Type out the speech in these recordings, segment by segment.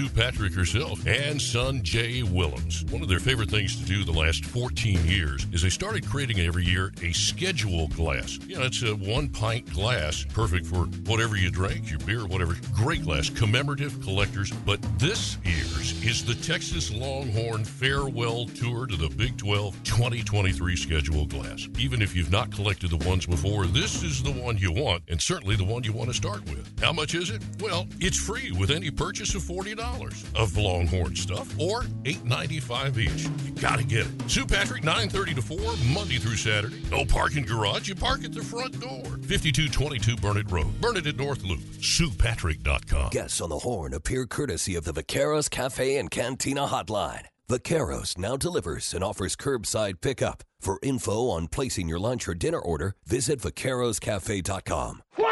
Sue Patrick herself and son Jay Willems. One of their favorite things to do the last 14 years is they started creating every year a schedule glass. You know, it's a one pint glass, perfect for whatever you drink, your beer, whatever. Great glass, commemorative collectors. But this year's is the Texas Longhorn Farewell Tour to the Big 12 2023 schedule glass. Even if you've not collected the ones before, this is the one you want, and certainly the one you want to start with. How much is it? Well, it's free with any purchase of $40 of Longhorn stuff or $8.95 each. You gotta get it. Sue Patrick, 9:30 to 4, Monday through Saturday. No parking garage, you park at the front door. 5222 Burnett Road. Burnett at North Loop. SuePatrick.com. Guests on the horn appear courtesy of the Vaqueros Cafe and Cantina Hotline. Vaqueros now delivers and offers curbside pickup. For info on placing your lunch or dinner order, visit vaqueroscafe.com. What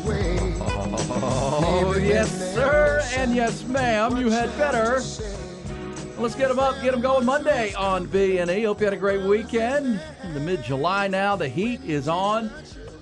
Oh, yes, sir, and yes, ma'am. You had better. Let's get them up, get them going Monday on B and E. Hope you had a great weekend. In the mid-July now, the heat is on.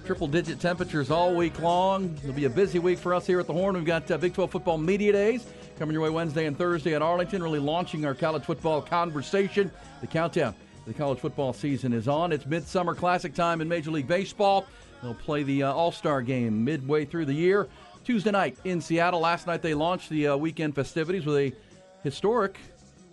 Triple-digit temperatures all week long. It'll be a busy week for us here at the Horn. We've got uh, Big 12 football media days coming your way Wednesday and Thursday at Arlington. Really launching our college football conversation. The countdown the college football season is on. It's midsummer classic time in Major League Baseball. They'll play the uh, All-Star game midway through the year. Tuesday night in Seattle. Last night they launched the uh, weekend festivities with a historic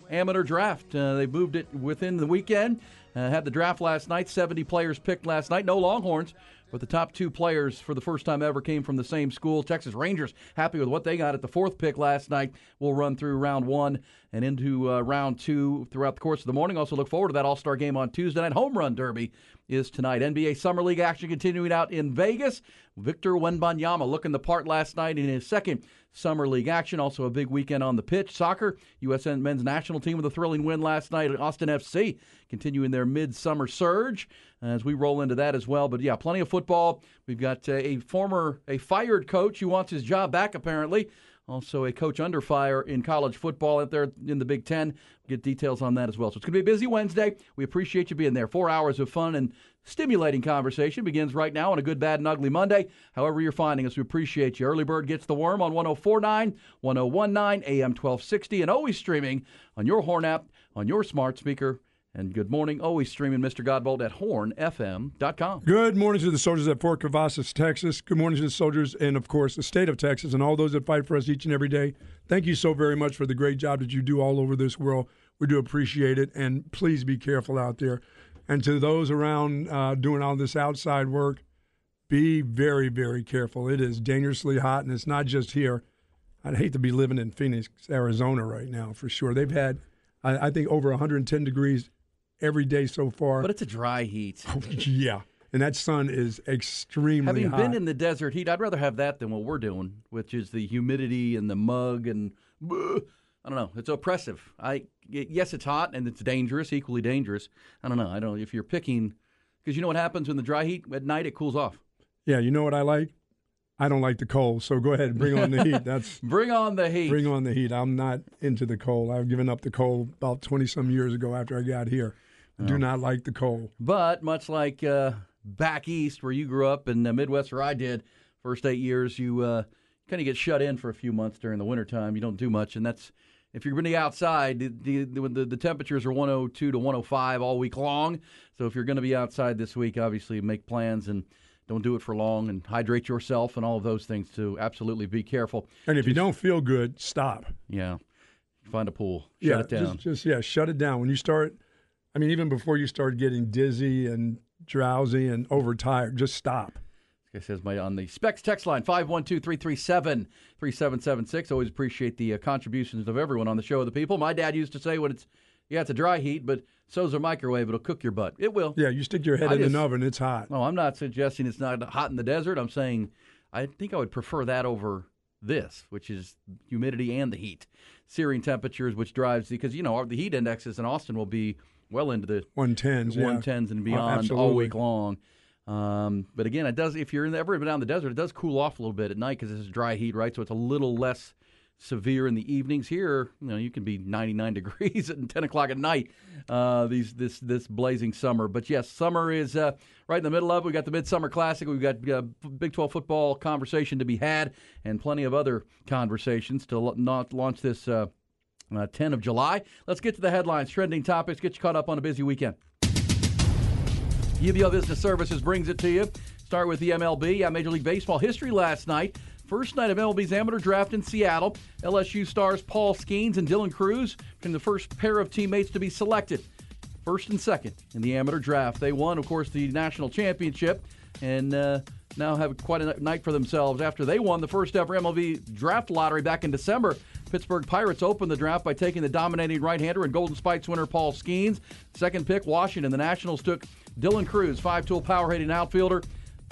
amateur draft. Uh, they moved it within the weekend. Uh, had the draft last night. 70 players picked last night. No Longhorns, but the top two players for the first time ever came from the same school. Texas Rangers happy with what they got at the fourth pick last night. We'll run through round one and into uh, round two throughout the course of the morning. Also look forward to that All Star game on Tuesday night. Home Run Derby is tonight. NBA Summer League action continuing out in Vegas. Victor Wembanyama looking the part last night in his second Summer League action. Also a big weekend on the pitch. Soccer, USN men's national team with a thrilling win last night at Austin FC, continuing their midsummer surge as we roll into that as well. But yeah, plenty of football. We've got uh, a former, a fired coach who wants his job back apparently. Also, a coach under fire in college football out there in the Big Ten. Get details on that as well. So it's going to be a busy Wednesday. We appreciate you being there. Four hours of fun and stimulating conversation begins right now on a good, bad, and ugly Monday. However, you're finding us, we appreciate you. Early Bird gets the worm on 1049, 1019, AM 1260, and always streaming on your Horn app, on your smart speaker. And good morning, always streaming Mr. Godbolt at hornfm.com. Good morning to the soldiers at Fort Cavazos, Texas. Good morning to the soldiers and, of course, the state of Texas and all those that fight for us each and every day. Thank you so very much for the great job that you do all over this world. We do appreciate it, and please be careful out there. And to those around uh, doing all this outside work, be very, very careful. It is dangerously hot, and it's not just here. I'd hate to be living in Phoenix, Arizona right now for sure. They've had, I, I think, over 110 degrees every day so far. But it's a dry heat. yeah. And that sun is extremely Having hot. been in the desert heat, I'd rather have that than what we're doing, which is the humidity and the mug and I don't know. It's oppressive. I yes, it's hot and it's dangerous, equally dangerous. I don't know. I don't know if you're picking because you know what happens when the dry heat at night it cools off. Yeah, you know what I like? I don't like the cold, so go ahead and bring on the heat. That's bring on the heat. Bring on the heat. I'm not into the cold. I've given up the cold about 20 some years ago after I got here. Do not like the cold. But much like uh, back east where you grew up in the Midwest where I did, first eight years, you uh, kind of get shut in for a few months during the wintertime. You don't do much, and that's if you're going to be outside, the, the, the, the temperatures are 102 to 105 all week long. So if you're going to be outside this week, obviously make plans and don't do it for long and hydrate yourself and all of those things to Absolutely be careful. And if just, you don't feel good, stop. Yeah. Find a pool. Shut yeah, it down. Just, just, yeah, shut it down. When you start I mean, even before you start getting dizzy and drowsy and overtired, just stop. This says my on the Specs text line 512-337-3776. Always appreciate the uh, contributions of everyone on the show of the people. My dad used to say when it's yeah, it's a dry heat, but so's a microwave. It'll cook your butt. It will. Yeah, you stick your head I in just, an oven, it's hot. No, I'm not suggesting it's not hot in the desert. I'm saying I think I would prefer that over this, which is humidity and the heat. Searing temperatures, which drives because you know the heat indexes in Austin will be well into the 110s, 110s yeah. and beyond oh, all week long. Um, but again, it does. If you're in the, ever been down in the desert, it does cool off a little bit at night because it's dry heat, right? So it's a little less severe in the evenings. Here, you know, you can be 99 degrees at 10 o'clock at night. Uh, these this this blazing summer, but yes, summer is uh, right in the middle of. it. We got the Midsummer Classic. We've got uh, Big 12 football conversation to be had, and plenty of other conversations to not launch this. Uh, uh, 10 of July. Let's get to the headlines, trending topics, get you caught up on a busy weekend. UBEO Business Services brings it to you. Start with the MLB. Yeah, Major League Baseball history last night. First night of MLB's amateur draft in Seattle. LSU stars Paul Skenes and Dylan Crews became the first pair of teammates to be selected. First and second in the amateur draft. They won, of course, the national championship and uh, now have quite a night for themselves after they won the first ever MLB draft lottery back in December. Pittsburgh Pirates opened the draft by taking the dominating right-hander and Golden Spikes winner Paul Skenes. Second pick, Washington. The Nationals took Dylan Crews, five-tool power-hitting outfielder.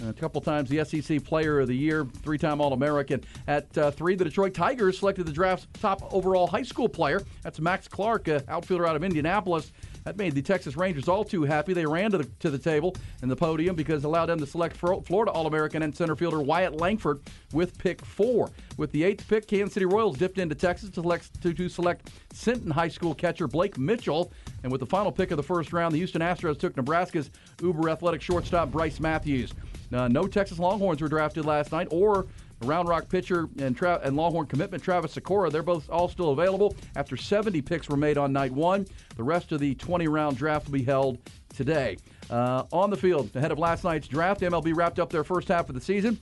A couple times the SEC Player of the Year, three time All American. At uh, three, the Detroit Tigers selected the draft's top overall high school player. That's Max Clark, uh, outfielder out of Indianapolis. That made the Texas Rangers all too happy. They ran to the, to the table and the podium because it allowed them to select Florida All American and center fielder Wyatt Langford with pick four. With the eighth pick, Kansas City Royals dipped into Texas to select, to, to select Sinton High School catcher Blake Mitchell. And with the final pick of the first round, the Houston Astros took Nebraska's uber athletic shortstop Brice Matthews. Uh, no Texas Longhorns were drafted last night, or Round Rock pitcher and, Tra- and Longhorn commitment Travis Sykora. They're both all still available after 70 picks were made on night one. The rest of the 20 round draft will be held today. Uh, on the field, ahead of last night's draft, MLB wrapped up their first half of the season.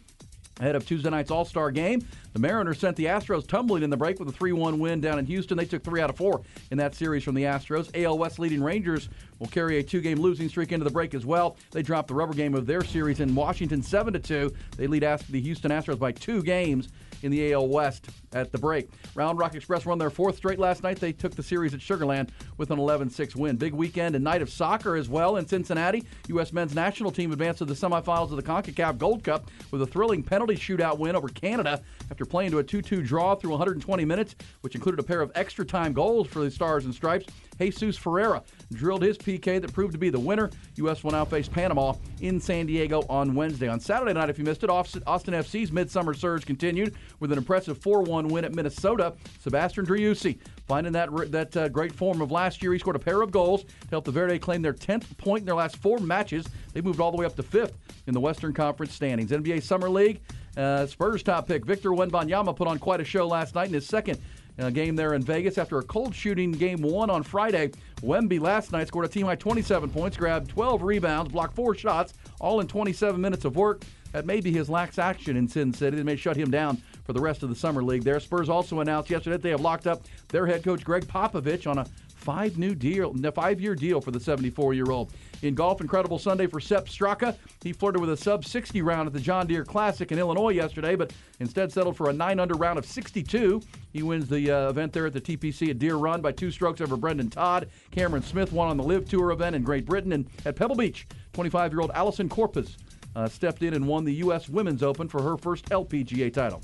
Ahead of Tuesday night's All Star game, the Mariners sent the Astros tumbling in the break with a 3 1 win down in Houston. They took three out of four in that series from the Astros. AL West leading Rangers will carry a two game losing streak into the break as well. They dropped the rubber game of their series in Washington 7 2. They lead the Houston Astros by two games in the AL West at the break. Round Rock Express won their fourth straight last night. They took the series at Sugarland with an 11 6 win. Big weekend and night of soccer as well in Cincinnati. U.S. men's national team advanced to the semifinals of the CONCACAF Gold Cup with a thrilling penalty shootout win over Canada after playing to a 2 2 draw through 120 minutes, which included a pair of extra time goals for the Stars and Stripes. Jesus Ferreira drilled his PK that proved to be the winner. U.S. will now face Panama in San Diego on Wednesday. On Saturday night, if you missed it, Austin FC's midsummer surge continued with an impressive 4-1 win at Minnesota. Sebastian Driussi finding that that uh, great form of last year. He scored a pair of goals to help the Verde claim their 10th point in their last four matches. They moved all the way up to fifth in the Western Conference standings. NBA Summer League, uh, Spurs top pick Victor Wembanyama put on quite a show last night in his second uh, game there in Vegas after a cold shooting game one on Friday. Wemby last night scored a team high 27 points, grabbed 12 rebounds, blocked four shots, all in 27 minutes of work. That may be his lax action in Sin City. They may shut him down for the rest of the summer league. There, Spurs also announced yesterday that they have locked up their head coach Gregg Popovich on a five new deal, five year deal for the 74 year old. In golf, incredible Sunday for Sepp Straka. He flirted with a sub 60 round at the John Deere Classic in Illinois yesterday, but instead settled for a 9 under round of 62. He wins the uh, event there at the TPC at Deere Run by two strokes over Brendon Todd. Cameron Smith won on the LIV Tour event in Great Britain. And at Pebble Beach, 25 year old Allisen Corpuz uh, stepped in and won the U.S. Women's Open for her first LPGA title.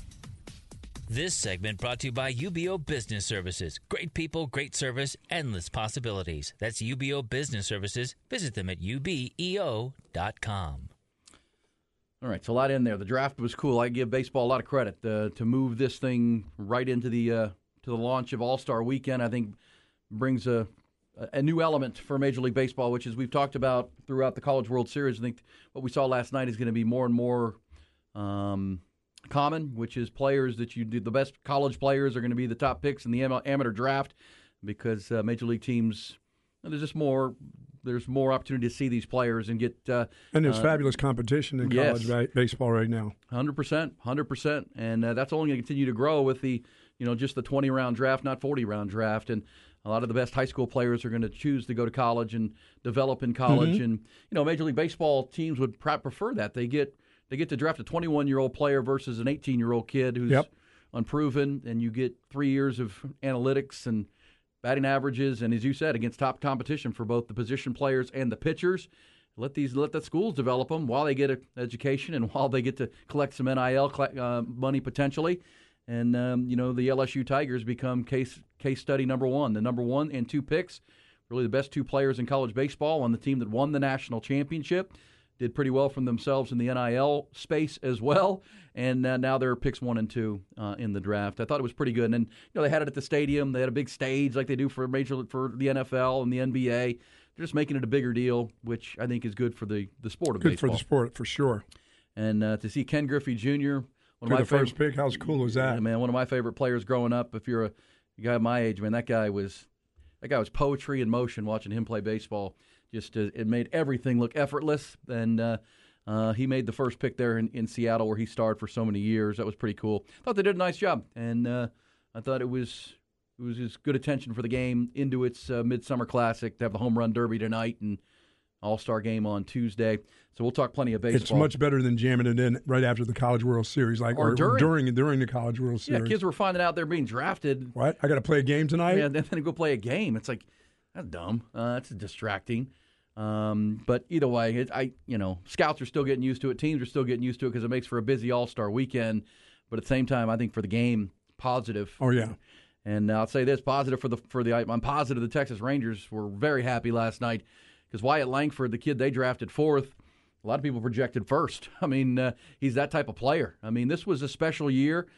This segment brought to you by UBEO Business Services. Great people, great service, endless possibilities. That's UBEO Business Services. Visit them at ubeo.com. All right, so a lot in there. The draft was cool. I give baseball a lot of credit uh, to move this thing right into the uh, to the launch of All Star Weekend. I think brings a a new element for Major League Baseball, which is we've talked about throughout the College World Series. I think what we saw last night is going to be more and more um, common, which is players that you do the best college players are going to be the top picks in the amateur draft because uh, major league teams there's just more there's more opportunity to see these players and get uh, and there's uh, fabulous competition in yes. college right, baseball right now 100% 100% and uh, that's only going to continue to grow with the you know just the 20 round draft not 40 round draft and a lot of the best high school players are going to choose to go to college and develop in college Mm-hmm. and you know major league baseball teams would prefer that they get they get to draft a 21 year old player versus an 18 year old kid who's Yep. unproven, and you get three years of analytics and batting averages, and as you said, against top competition for both the position players and the pitchers. Let these let the schools develop them while they get an education and while they get to collect some NIL uh, money potentially. And um, you know the LSU Tigers become case case study number one, the number one and two picks, really the best two players in college baseball on the team that won the national championship did pretty well from themselves in the NIL space as well, and uh, now they're picks one and two uh, in the draft. I thought it was pretty good, and then, you know they had it at the stadium. They had a big stage like they do for major for the NFL and the NBA. They're just making it a bigger deal, which I think is good for the the sport of good baseball. Good for the sport for sure And uh, to see Ken Griffey Jr. One of my the first pick how cool was that yeah, man, one of my favorite players growing up. If you're a guy my age, man, that guy was that guy was poetry in motion. Watching him play baseball, just uh, it made everything look effortless. And uh, uh, he made the first pick there in, in Seattle, where he starred for so many years. That was pretty cool. Thought they did a nice job, and uh, I thought it was it was just good attention for the game into its uh, midsummer classic to have the home run derby tonight and All Star game on Tuesday. So we'll talk plenty of baseball. it's much better than jamming it in right after the college world series like Or during. during during the college world Series. yeah, kids were finding out they're being drafted what i got to play a game tonight Yeah, then then go play a game. It's like that's dumb. Uh, that's distracting. Um, but either way, it, I you know scouts are still getting used to it. Teams are still getting used to it because it makes for a busy All Star weekend. But at the same time, I think for the game, positive. oh yeah And I'll say this: positive for the for the I'm positive the Texas Rangers were very happy last night because Wyatt Langford, the kid they drafted fourth, a lot of people projected first. I mean, uh, he's that type of player. I mean, this was a special year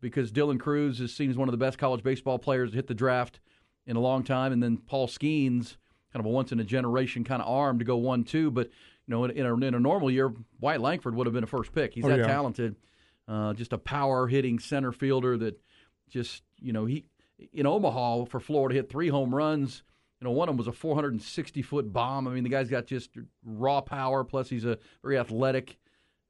because Dylan Crews is seen as one of the best college baseball players to hit the draft in a long time, and then Paul Skenes, kind of a once in a generation kind of arm to go one two. But you know, in, in, a, in a normal year, Wyatt Langford would have been a first pick. He's Oh, that yeah. talented, uh, just a power hitting center fielder that just you know he in Omaha for Florida hit three home runs. You know, one of them was a 460 foot bomb. I mean, the guy's got just raw power. Plus, he's a very athletic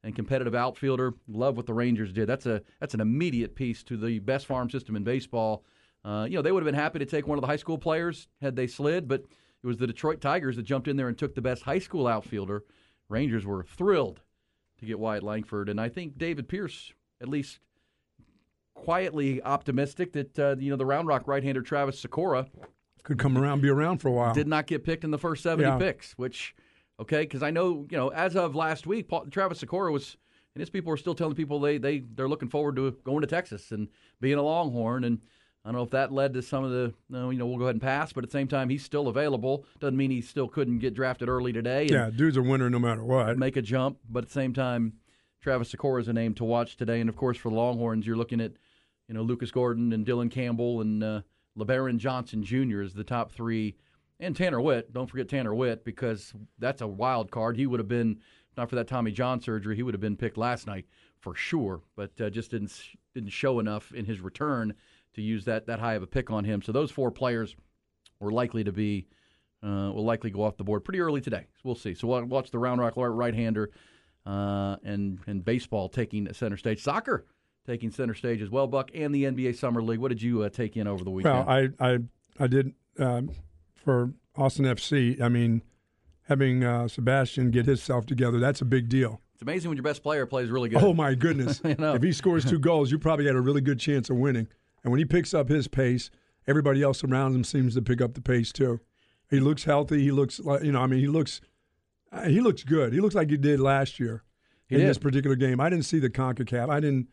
and competitive outfielder. Love what the Rangers did. That's a that's an immediate piece to the best farm system in baseball. Uh, you know, they would have been happy to take one of the high school players had they slid, but it was the Detroit Tigers that jumped in there and took the best high school outfielder. Rangers were thrilled to get Wyatt Langford, and I think David Pierce at least quietly optimistic that uh, you know the Round Rock right-hander Travis Sykora could come around be around for a while did not get picked in the first 70 Yeah. picks, which, okay, because I know, you know, as of last week, Paul, Travis Sykora was, and his people are still telling people they, they, they're looking forward to going to Texas and being a Longhorn. And I don't know if that led to some of the, you know, we'll go ahead and pass, but at the same time, he's still available. Doesn't mean he still couldn't get drafted early today and yeah dude's a winner no matter what make a jump. But at the same time, Travis Sykora is a name to watch today. And of course, for the Longhorns, you're looking at, you know, Lucas Gordon and Dylan Campbell and uh, Lebarron Johnson Jr. is the top three, and Tanner Witt. Don't forget Tanner Witt because that's a wild card. He would have been not for that Tommy John surgery. He would have been picked last night for sure, but uh, just didn't didn't show enough in his return to use that that high of a pick on him. So those four players were likely to be uh, will likely go off the board pretty early today. We'll see. So we'll watch the Round Rock right hander uh, and and baseball taking center stage. Soccer taking center stage as well, Buck, and the NBA Summer League. What did you uh, take in over the weekend? Well, I I I did um, for Austin FC. I mean, having uh, Sebastian get himself together, that's a big deal. it's amazing when your best player plays really good. Oh my goodness! I know. If he scores two goals, you probably got a really good chance of winning. And when he picks up his pace, everybody else around him seems to pick up the pace too. He looks healthy. He looks like you know. I mean, he looks uh, he looks good. He looks like he did last year He in did. this particular game. I didn't see the Concacaf. I didn't.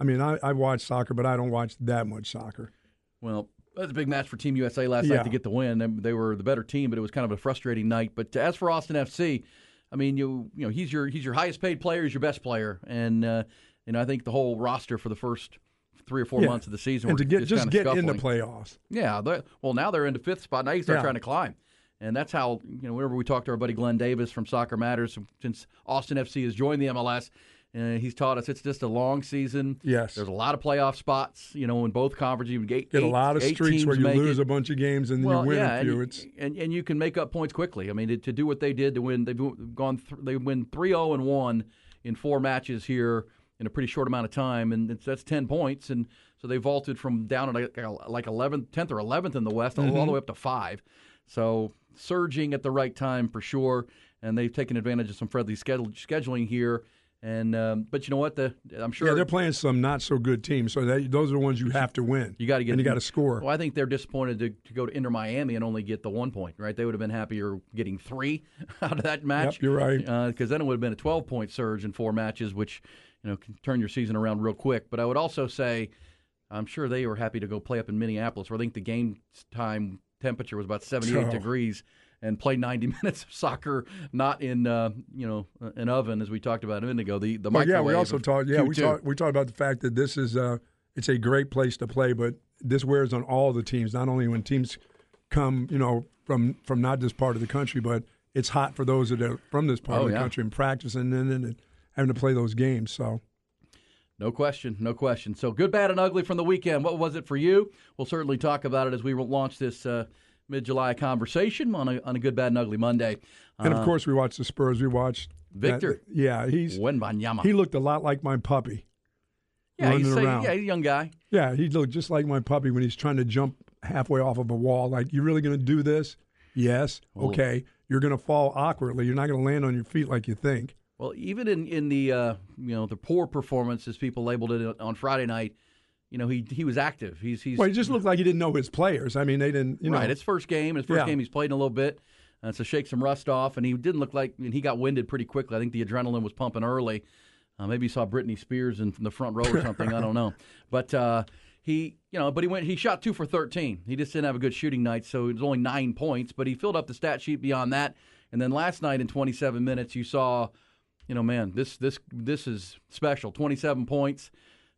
I mean, I, I watch soccer, but I don't watch that much soccer. Well, that was a big match for Team USA last Yeah. night to get the win. They- They were the better team, but it was kind of a frustrating night. But as for Austin FC, I mean, you you know, he's your he's your highest paid player, he's your best player, and uh, you know, I think the whole roster for the first three or four Yeah. months of the season and to get just kinda get in the playoffs. Yeah, well, now they're into fifth spot. Now you start Yeah. trying to climb, and that's how you know. Whenever we talk to our buddy Glenn Davis from Soccer Matters, since Austin FC has joined the MLS, uh, he's taught us it's just a long season. Yes. there's a lot of playoff spots. You know, in both conferences, you get eight, a lot of streaks where you lose it. a bunch of games and Well, you win yeah, a few. and, it's and and you can make up points quickly. I mean, to, to do what they did to win, they've gone th- they win 3-0 and one in four matches here in a pretty short amount of time, and it's, that's ten points, and so they vaulted from down at like, like 11th, 10th or 11th in the West, all, Mm-hmm. all the way up to five. So surging at the right time for sure, and they've taken advantage of some friendly scheduling here. And um, but you know what? The I'm sure yeah, they're playing some not so good teams, so that, those are the ones you have to win. You got to get and you got to score. Well, I think they're disappointed to, to go to Inter Miami and only get the one point. Right? They would have been happier getting three out of that match. Yep, you're right. Because then it would have been a 12 point surge in four matches, which you know can turn your season around real quick. But I would also say, I'm sure they were happy to go play up in Minneapolis, where I think the game time temperature was about 78 Oh. degrees. And play 90 minutes of soccer, not in uh, you know an oven, as we talked about a minute ago. The the Well, yeah, we also talked. Yeah, we Q2. talked. We talked about the fact that this is uh, it's a great place to play, but this wears on all the teams. Not only when teams come, you know, from from not this part of the country, but it's hot for those that are from this part Oh, of the yeah. country and practicing and then having to play those games. So No question, no question. So good, bad, and ugly from the weekend. What was it for you? We'll certainly talk about it as we launch this uh, mid-July conversation on a, on a good, bad, and ugly Monday. and Uh, of course we watched the Spurs. We watched that- Victor. yeah, he's Wembanyama. he looked a lot like my puppy. yeah, he's around. yeah, he's a young guy. Yeah, he looked just like my puppy when he's trying to jump halfway off of a wall. Like, you really going to do this? Yes. Oh. Okay. You're going to fall awkwardly. You're not going to land on your feet like you think. Well, even in in the uh, you know the poor performance, as people labeled it on Friday night, you know he he was active. He's he's Well, he just looked like he didn't know his players. I mean, they didn't, you know. right. His first game, his first Yeah. game, he's played in a little bit, uh, so shake some rust off. And he didn't look like, and he got winded pretty quickly. I think the adrenaline was pumping early. Uh, maybe he saw Britney Spears in the front row or something. I don't know, but uh, he, you know, but he went. He shot two for thirteen. He just didn't have a good shooting night, so it was only nine points. But he filled up the stat sheet beyond that. And then last night in 27 minutes, you saw, you know, man, this this this is special. 27 points.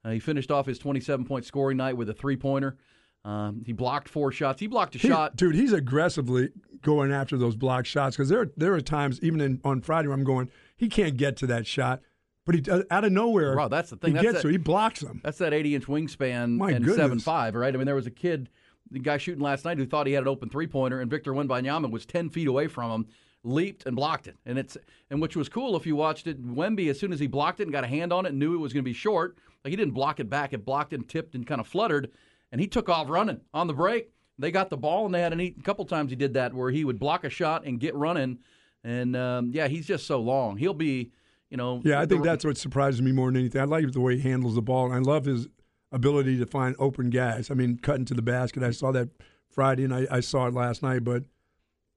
Uh, he finished off his 27 point scoring night with a three pointer. Um, he blocked four shots. He blocked a He- shot. dude. He's aggressively going after those blocked shots because there there are times even in, on Friday where I'm going, he can't get to that shot, but he uh, out of nowhere, Wow, that's the thing. He That's gets that- to. it. He blocks them. That's that 80 inch wingspan My and goodness. seven five, right? I mean, there was a kid, the guy shooting last night, who thought he had an open three pointer, and Victor Wembanyama was 10 feet away from him, leaped and blocked it. And it's and which was cool if you watched it. Wemby, as soon as he blocked it and got a hand on it, knew it was going to be short. Like he didn't block it back; it blocked and tipped and kind of fluttered, and he took off running on the break. They got the ball, and they had a neat a couple times he did that where he would block a shot and get running. And um, yeah, he's just so long. He'll be, you know, Yeah, I think the- that's what surprises me more than anything. I like the way he handles the ball, and I love his ability to find open guys. I mean, cutting to the basket. I saw that Friday, and I, I saw it last night. But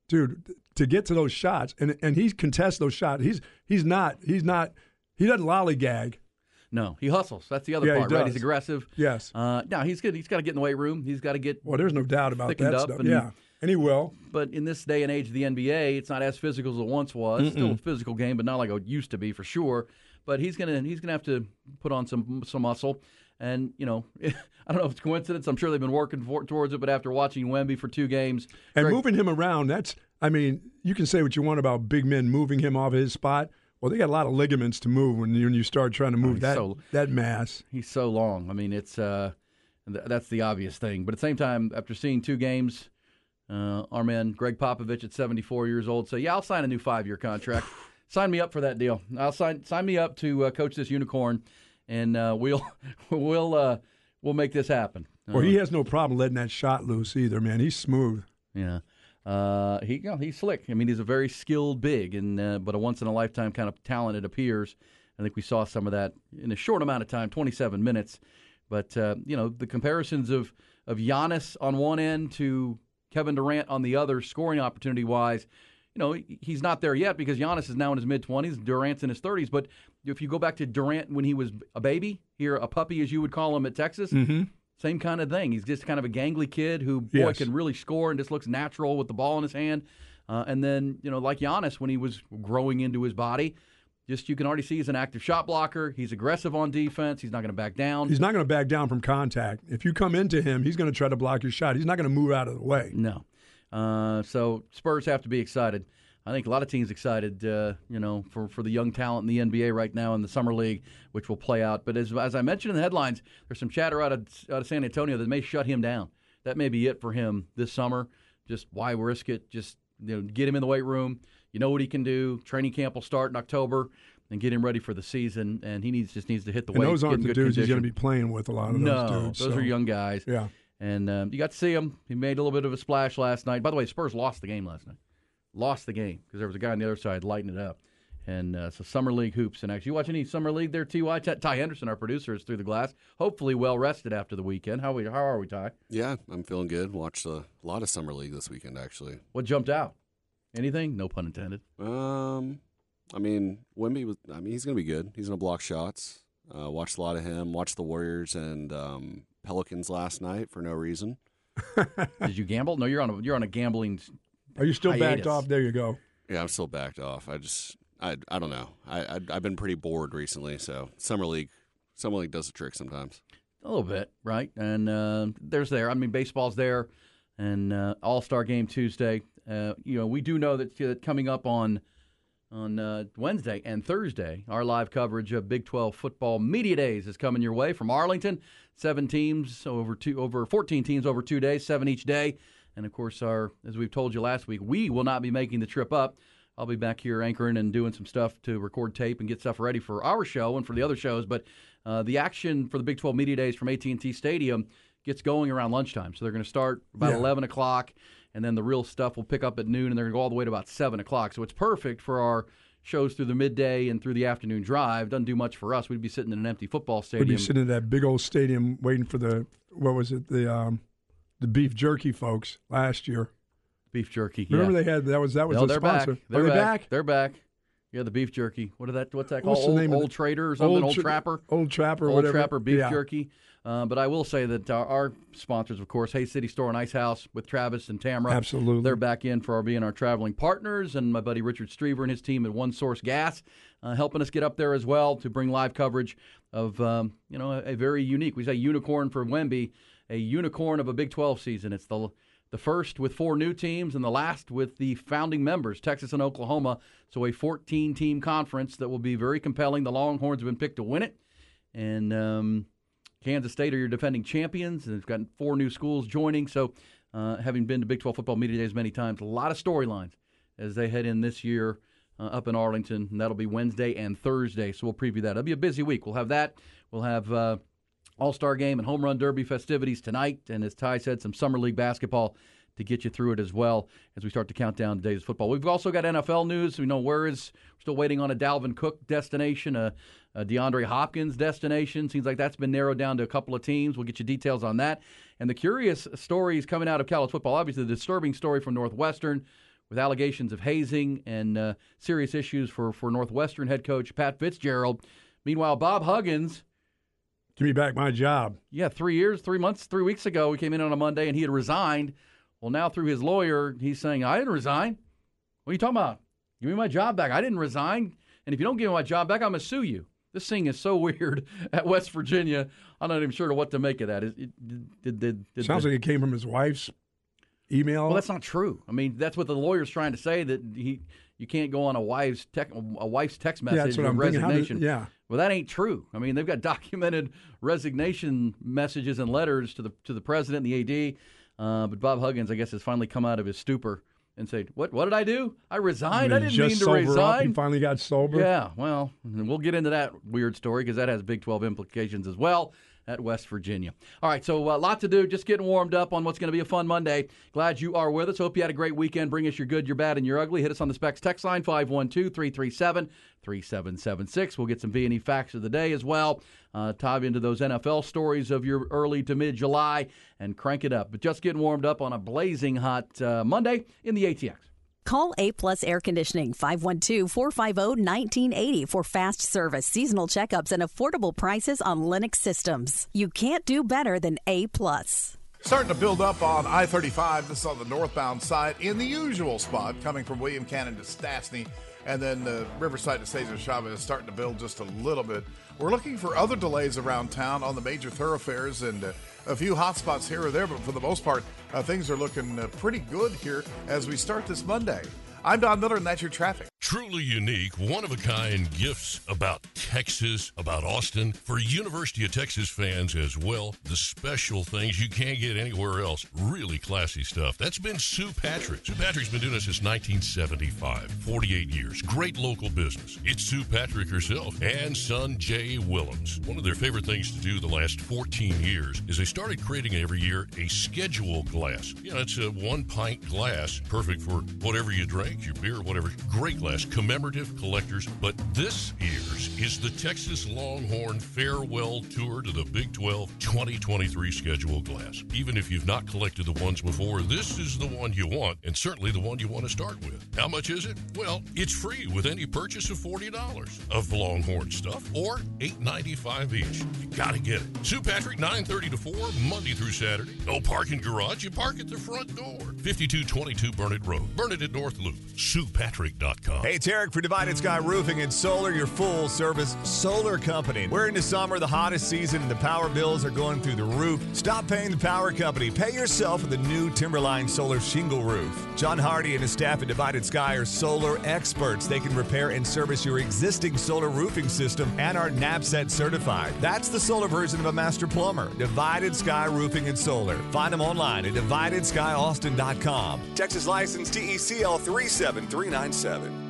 dude, to get to those shots, and and he contests those shots. He's he's not he's not he doesn't lollygag. No, he hustles. That's the other Yeah, he part, right? He's aggressive. Yes. Uh, no, he's good. He's got to get in the weight room. He's got to get. Well, there's no doubt about that up stuff. and- yeah, and he will. But in this day and age of the NBA, it's not as physical as it once was. It's Still a physical game, but not like it used to be for sure. But he's gonna he's gonna have to put on some some muscle. And you know, I don't know if it's coincidence. I'm sure they've been working for, towards it. But after watching Wemby for two games, And Greg- moving him around, that's, I mean, you can say what you want about big men moving him off his spot. Well, they got a lot of ligaments to move when you, when you start trying to move that, so- that mass. he's so long. I mean, it's uh, th- that's the obvious thing. But at the same time, after seeing two games, uh, our man Gregg Popovich at 74 years old said, "Yeah, I'll sign a new five-year contract. sign me up for that deal. I'll sign sign me up to uh, coach this unicorn, and uh, we'll we'll uh, we'll make this happen." Well, he has no problem letting that shot loose either, man. He's smooth. Yeah. Uh, he you know, he's slick. I mean, he's a very skilled big, and uh, but a once in a lifetime kind of talent. It appears. I think we saw some of that in a short amount of time, 27 minutes. But uh, you know, the comparisons of of Giannis on one end to Kevin Durant on the other, scoring opportunity wise. You know, he's not there yet because Giannis is now in his mid 20s, Durant's in his 30s. But if you go back to Durant when he was a baby, here a puppy as you would call him at Texas, same kind of thing. He's just kind of a gangly kid who, boy, Yes. can really score and just looks natural with the ball in his hand. Uh, and then, you know, like Giannis, when he was growing into his body, just you can already see he's an active shot blocker. He's aggressive on defense. He's not going to back down. He's not going to back down from contact. If you come into him, he's going to try to block your shot. He's not going to move out of the way. No. Uh, so Spurs have to be excited. I think a lot of teams excited, uh, you know, for, for the young talent in the NBA right now in the summer league, which will play out. But as, as I mentioned in the headlines, there's some chatter out of, out of San Antonio that may shut him down. That may be it for him this summer. Just why risk it? Just you know, get him in the weight room. You know what he can do. Training camp will start in October and get him ready for the season. And he needs just needs to hit the and weight. those aren't the dudes condition. he's going to be playing with. A lot of no, those dudes. those so. are young guys. Yeah. And um, you got to see him. He made a little bit of a splash last night. By the way, Spurs lost the game last night. Lost the game because there was a guy on the other side lighting it up. And uh, so summer league hoops. And actually, you watch any summer league there, Ty? Ty Henderson, our producer, is through the glass. Hopefully, well rested after the weekend. How we? How are we, Ty? Yeah, I'm feeling good. Watched a lot of summer league this weekend, actually. What jumped out? Anything? No pun intended. Um, I mean, Wimby was. I mean, he's gonna be good. He's gonna block shots. Uh, watched a lot of him. Watched the Warriors and um, Pelicans last night for no reason. Did you gamble? No, you're on a you're on a gambling. Are you still hiatus. backed off? There you go. Yeah, I'm still backed off. I just, I, I don't know. I, I, I've been pretty bored recently. So summer league, summer league does the trick sometimes. A little bit, right? And uh, there's there. I mean, baseball's there, and uh, All Star Game Tuesday. Uh, you know, we do know that, that coming up on on uh, Wednesday and Thursday, our live coverage of Big 12 football media days is coming your way from Arlington. Seven teams over two, over 14 teams over two days, seven each day. And of course, our as we've told you last week, we will not be making the trip up. I'll be back here anchoring and doing some stuff to record tape and get stuff ready for our show and for the other shows. But uh, the action for the Big 12 media days from AT&T Stadium gets going around lunchtime. So they're going to start about Yeah. 11 o'clock, and then the real stuff will pick up at noon, and they're going to go all the way to about 7 o'clock. So it's perfect for our shows through the midday and through the afternoon drive. Doesn't do much for us. We'd be sitting in an empty football stadium. We'd be sitting in that big old stadium waiting for the what was it the um, the beef jerky folks last year. Beef jerky. Remember yeah. they had that was that was no, the they're sponsor. back. They're Are they back. back? They're back. Yeah, the beef jerky. What is that? What's that called? What's the old, old Trader or something? Old, Tra- Trapper. Old Trapper. Old whatever. Trapper beef Yeah. jerky. Uh, but I will say that our, our sponsors, of course, Hay City Store and Ice House with Travis and Tamra. Absolutely. They're back in for our being our traveling partners, and my buddy Richard Strever and his team at One Source Gas uh, helping us get up there as well to bring live coverage of um, you know a, a very unique. We say unicorn for Wemby, a unicorn of a Big 12 season. It's the the first with four new teams and the last with the founding members, Texas and Oklahoma. So a 14 team conference that will be very compelling. The Longhorns have been picked to win it, and um, Kansas State are your defending champions, and they've got four new schools joining. So, uh, having been to Big 12 football media days many times, a lot of storylines as they head in this year uh, up in Arlington, and that'll be Wednesday and Thursday. So we'll preview that. It'll be a busy week. We'll have that. We'll have uh, All Star Game and Home Run Derby festivities tonight, and as Ty said, some summer league basketball to get you through it as well as we start to count down today's football. We've also got NFL news. We know where is we're still waiting on a Dalvin Cook destination, a, a DeAndre Hopkins destination. Seems like that's been narrowed down to a couple of teams. We'll get you details on that. And the curious stories coming out of college football. Obviously, the disturbing story from Northwestern with allegations of hazing and uh, serious issues for, for Northwestern head coach Pat Fitzgerald. Meanwhile, Bob Huggins Give me back my job. yeah, three years, three months, three weeks ago, we came in on a Monday and he had resigned. Well, now through his lawyer, he's saying, I didn't resign. What are you talking about? Give me my job back. I didn't resign. And if you don't give me my job back, I'm going to sue you. This thing is so weird at West Virginia. I'm not even sure what to make of that. It, did, did, did, Sounds like it came from his wife's email. well, that's not true. I mean, that's what the lawyer's trying to say that he you can't go on a wife's tech, a wife's text Yeah, message that's what of I'm thinking. Did- resignation. yeah. Well, that ain't true. I mean, they've got documented resignation messages and letters to the to the president and the AD. Uh, but Bob Huggins, I guess, has finally come out of his stupor and said, "What? What did I do? I resigned. I didn't mean to sober Up. He resign." finally got sober. Yeah, well, we'll get into that weird story because that has Big 12 implications as well at West Virginia. All right, so a lot to do. Just getting warmed up on what's going to be a fun Monday. Glad you are with us. Hope you had a great weekend. Bring us your good, your bad, and your ugly. Hit us on the Specs text line 512 337 3776. We'll get some B&E facts of the day as well. Uh, dive into those NFL stories of your early to mid July and crank it up. But just getting warmed up on a blazing hot uh, Monday in the ATX. Call A Plus Air Conditioning 512-450-1980 for fast service, seasonal checkups, and affordable prices on Lennox systems. You can't do better than A Plus. Starting to build up on I 35. This is on the northbound side in the usual spot, coming from William Cannon to Stassney. And then the Riverside to Cesar Chavez is starting to build just a little bit. We're looking for other delays around town on the major thoroughfares and uh, a few hot spots here or there, but for the most part, uh, things are looking uh, pretty good here as we start this Monday. I'm Don Miller, and that's your traffic. Truly unique, one of a kind gifts about Texas, about Austin. For University of Texas fans as well, the special things you can't get anywhere else. Really classy stuff. That's been Sue Patrick. Sue Patrick's been doing this since 1975, 48 years. Great local business. It's Sue Patrick herself and son Jay Willems. One of their favorite things to do the last 14 years is they started creating every year a schedule glass. You know, it's a one pint glass, perfect for whatever you drink, your beer, whatever. Great glass, commemorative collectors. But this year's is the Texas Longhorn Farewell Tour to the Big 12 2023 schedule glass. Even if you've not collected the ones before, this is the one you want, and certainly the one you want to start with. How much is it? Well, it's free with any purchase of $40 of Longhorn stuff or $8.95 each. You gotta get it. Sue Patrick, 930 to 4, Monday through Saturday. No parking garage, you park at the front door. 5222 Burnett Road, Burnett at North Loop, SuePatrick.com. Hey, Tarek for Divided Sky Roofing and Solar, your full service solar company. We're into summer, the hottest season, and the power bills are going through the roof. Stop paying the power company. Pay yourself with the new Timberline Solar Shingle Roof. John Hardy and his staff at Divided Sky are solar experts. They can repair and service your existing solar roofing system and are NABCEP certified. That's the solar version of a master plumber. Divided Sky Roofing and Solar. Find them online at dividedskyAustin.com. Texas license TECL 37397.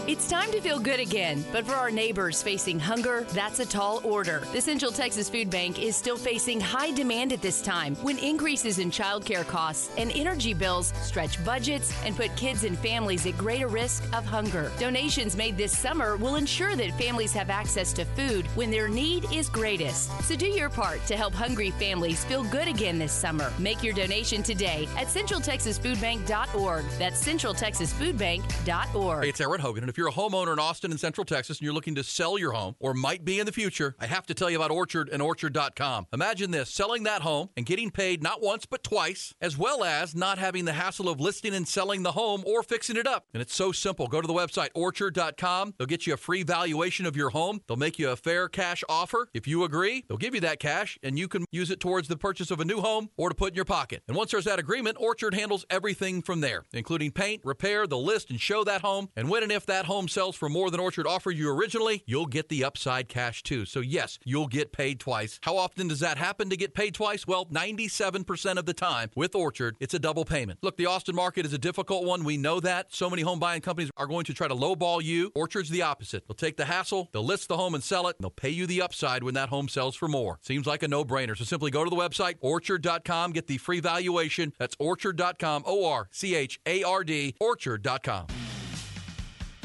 It's time to feel good again, but for our neighbors facing hunger, that's a tall order. The Central Texas Food Bank is still facing high demand at this time when increases in childcare costs and energy bills stretch budgets and put kids and families at greater risk of hunger. Donations made this summer will ensure that families have access to food when their need is greatest. So do your part to help hungry families feel good again this summer. Make your donation today at centraltexasfoodbank.org. That's centraltexasfoodbank.org. Hey, it's Erin Hogan, and if you're a homeowner in Austin and Central Texas and you're looking to sell your home or might be in the future, I have to tell you about Orchard and Orchard.com. Imagine this selling that home and getting paid not once but twice, as well as not having the hassle of listing and selling the home or fixing it up. And it's so simple. Go to the website Orchard.com. They'll get you a free valuation of your home. They'll make you a fair cash offer. If you agree, they'll give you that cash and you can use it towards the purchase of a new home or to put in your pocket. And once there's that agreement, Orchard handles everything from there, including paint, repair, the list, and show that home. And when and if that home sells for more than Orchard offered you originally, you'll get the upside cash too. So, yes, you'll get paid twice. How often does that happen to get paid twice? Well, 97% of the time with Orchard, it's a double payment. Look, the Austin market is a difficult one. We know that. So many home buying companies are going to try to lowball you. Orchard's the opposite. They'll take the hassle, they'll list the home and sell it, and they'll pay you the upside when that home sells for more. Seems like a no brainer. So, simply go to the website, orchard.com, get the free valuation. That's orchard.com, O R C H A R D, orchard.com.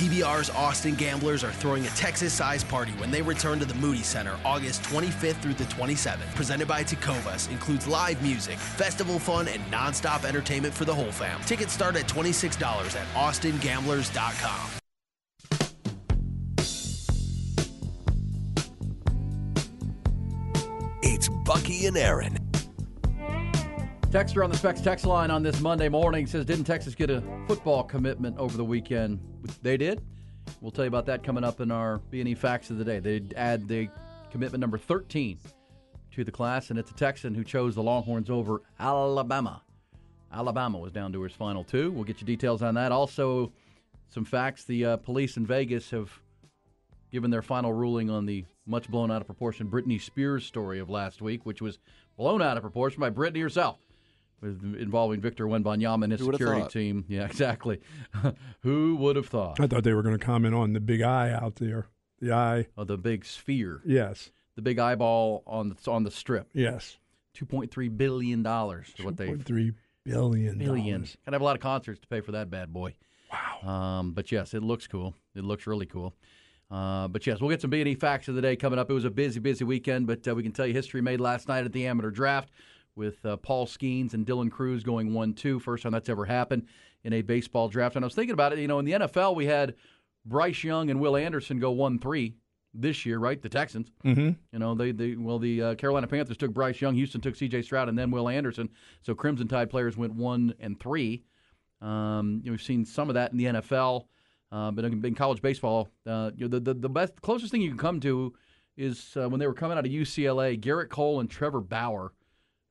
PBR's Austin Gamblers are throwing a Texas sized party when they return to the Moody Center August 25th through the 27th. Presented by Tecovas, includes live music, festival fun, and nonstop entertainment for the whole fam. Tickets start at $26 at austingamblers.com. It's Bucky and Erin. Texter on the Specs text line on this Monday morning says, Didn't Texas get a football commitment over the weekend? They did. We'll tell you about that coming up in our B&E Facts of the Day. They add the commitment number 13 to the class, and it's a Texan who chose the Longhorns over Alabama. Alabama was down to his final two. We'll get you details on that. Also, some facts. The uh, police in Vegas have given their final ruling on the much blown out of proportion Britney Spears story of last week, which was blown out of proportion by Britney herself involving Victor Wembanyama and his security team. Yeah, exactly. Who would have thought? I thought they were going to comment on the big eye out there. The eye. Oh, the big sphere. Yes. The big eyeball on the, on the strip. Yes. $2.3 billion is what they 2.3 Billion. Billions. Gotta have a lot of concerts to pay for that bad boy. Wow. Um, but yes, it looks cool. It looks really cool. Uh, but yes, we'll get some B&E facts of the day coming up. It was a busy, busy weekend, but uh, we can tell you history made last night at the amateur draft with uh, Paul Skenes and Dylan Crews going 1 2. First time that's ever happened in a baseball draft. And I was thinking about it, you know, in the NFL, we had Bryce Young and Will Anderson go 1 3 this year, right? The Texans. Mm-hmm. You know, they, they well, the uh, Carolina Panthers took Bryce Young, Houston took C.J. Stroud, and then Will Anderson. So Crimson Tide players went one and three. Um, you know, we've seen some of that in the NFL, uh, but in, in college baseball, uh, you know, the, the the best closest thing you can come to is uh, when they were coming out of UCLA. Gerrit Cole and Trevor Bauer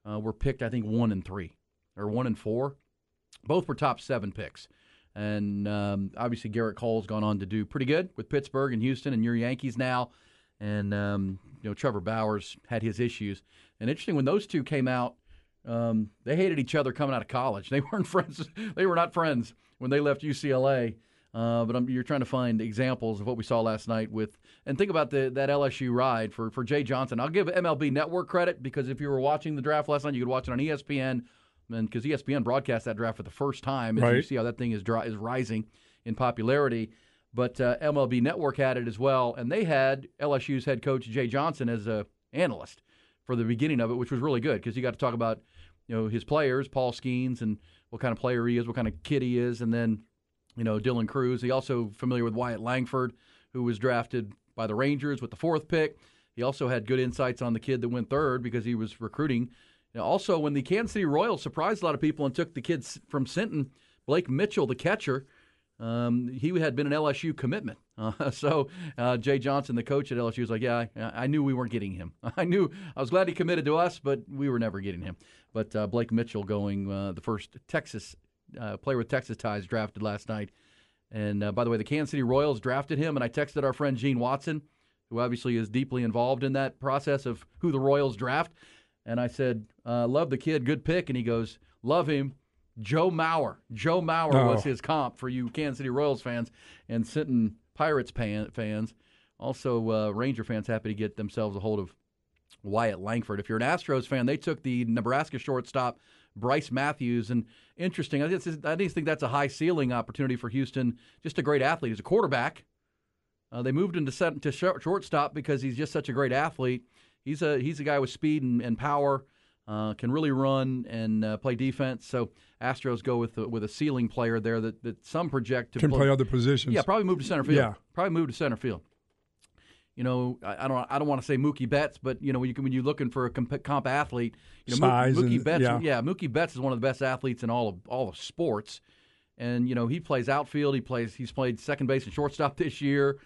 uh, were picked, I think, one and three or one and four. Both were top seven picks. And um, obviously, Gerrit Cole's gone on to do pretty good with Pittsburgh and Houston and your Yankees now. And, um, you know, Trevor Bauer's had his issues. And interesting, when those two came out, um, they hated each other coming out of college. They weren't friends. they were not friends when they left UCLA. Uh, but I'm, you're trying to find examples of what we saw last night with, and think about the, that LSU ride for, for Jay Johnson. I'll give MLB Network credit because if you were watching the draft last night, you could watch it on ESPN and because ESPN broadcast that draft for the first time, and Right. you see how that thing is dry, is rising in popularity. But uh, MLB Network had it as well, and they had LSU's head coach Jay Johnson as a analyst for the beginning of it, which was really good because you got to talk about you know his players, Paul Skenes, and what kind of player he is, what kind of kid he is, and then you know Dylan Crews. He also familiar with Wyatt Langford, who was drafted by the Rangers with the fourth pick. He also had good insights on the kid that went third because he was recruiting. Know, also, when the Kansas City Royals surprised a lot of people and took the kids from Sinton, Blake Mitchell, the catcher, um, he had been an LSU commitment. Uh, so uh, Jay Johnson, the coach at LSU, was like, "Yeah, I, I knew we weren't getting him. I knew I was glad he committed to us, but we were never getting him." But uh, Blake Mitchell going uh, the first Texas uh, player with Texas ties drafted last night. And uh, by the way, the Kansas City Royals drafted him, and I texted our friend Gene Watson, who obviously is deeply involved in that process of who the Royals draft. And I said, uh, "Love the kid, good pick." And he goes, "Love him." Joe Mauer. Joe Mauer Oh. was his comp for you Kansas City Royals fans and Sinton Pirates pan, fans. Also, uh, Ranger fans happy to get themselves a hold of Wyatt Langford. If you're an Astros fan, they took the Nebraska shortstop Brice Matthews, and interesting. I just, I just think that's a high ceiling opportunity for Houston. Just a great athlete. He's a quarterback. Uh, they moved him to, set, to short- shortstop because he's just such a great athlete. He's a he's a guy with speed and, and power. Uh, can really run and uh, play defense. So Astros go with a, with a ceiling player there that, that some project to Can play other positions. Yeah, probably move to center field. Yeah. probably move to center field. You know, I, I don't I don't want to say Mookie Betts, but you know when you when you're looking for a comp, comp athlete, you know Mo- Size Mookie and- Betts, yeah. Mookie Betts is one of the best athletes in all of all of sports, and you know he plays outfield. He plays he's played second base and shortstop this year.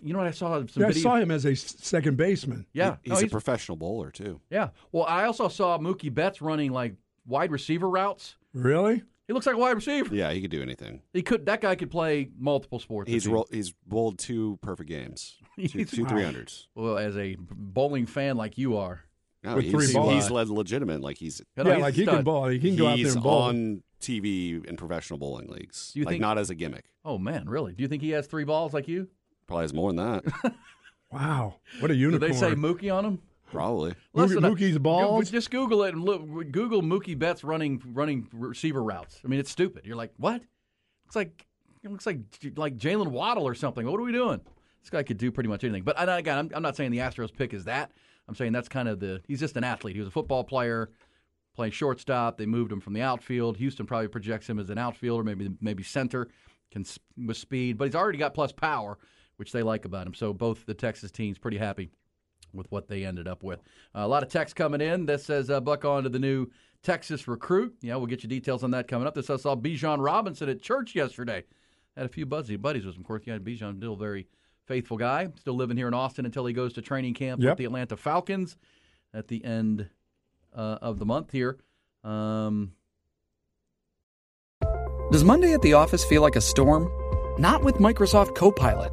You know what I saw some Yeah, I video. saw him as a second baseman. Yeah, He's no, a professional bowler too. yeah. Well, I also saw Mookie Betts running like wide receiver routes. Really? He looks like a wide receiver. Yeah, he could do anything. He could. That guy could play multiple sports. He's if roll, he's bowled two perfect games, two, He's- two three hundreds. Well, as a bowling fan like you are, No, With he's, three balls. he's led legitimate. Like he's You know, yeah, he's like a he can stud. ball. He can go out there he's and bowl. on TV in professional bowling leagues. Do you like think- not as a gimmick. Oh man, really? Do you think he has three balls like you? Probably has more than that. Wow, what a unicorn! Do unicorn! they say Mookie on him? Probably. Mookie- Listen, Mookie's balls? Just Google it and look. Google Mookie Betts running running receiver routes. I mean, it's stupid. You're like, what? It's like it looks like like Jaylen Waddle or something. What are we doing? This guy could do pretty much anything. But and again, I'm, I'm not saying the Astros pick is that. I'm saying that's kind of the. He's just an athlete. He was a football player, playing shortstop. They moved him from the outfield. Houston probably projects him as an outfielder, maybe maybe center, can with speed. But he's already got plus power, which they like about him. So both the Texas teams pretty happy with what they ended up with. Uh, a lot of text coming in that says uh, buck on to the new Texas recruit. Yeah, we'll get you details on that coming up. This I saw Bijan Robinson at church yesterday. Had a few buzzy buddies with him. Of course, yeah, Bijan still a very faithful guy. Still living here in Austin until he goes to training camp Yep. with the Atlanta Falcons at the end uh, of the month here. Um, Does Monday at the office feel like a storm? Not with Microsoft Copilot.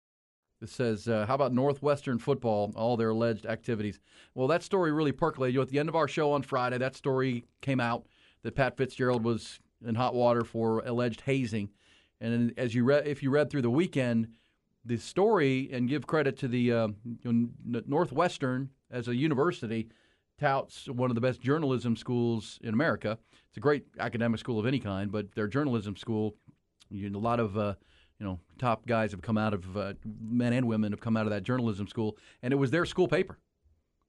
It says, uh, "How about Northwestern football? All their alleged activities." Well, that story really percolated. You know, at the end of our show on Friday, that story came out that Pat Fitzgerald was in hot water for alleged hazing. And as you if you read through the weekend, the story and give credit to the uh, Northwestern as a university touts one of the best journalism schools in America. It's a great academic school of any kind, but their journalism school, you know, a lot of uh, you know top guys have come out of uh, men and women have come out of that journalism school, and it was their school paper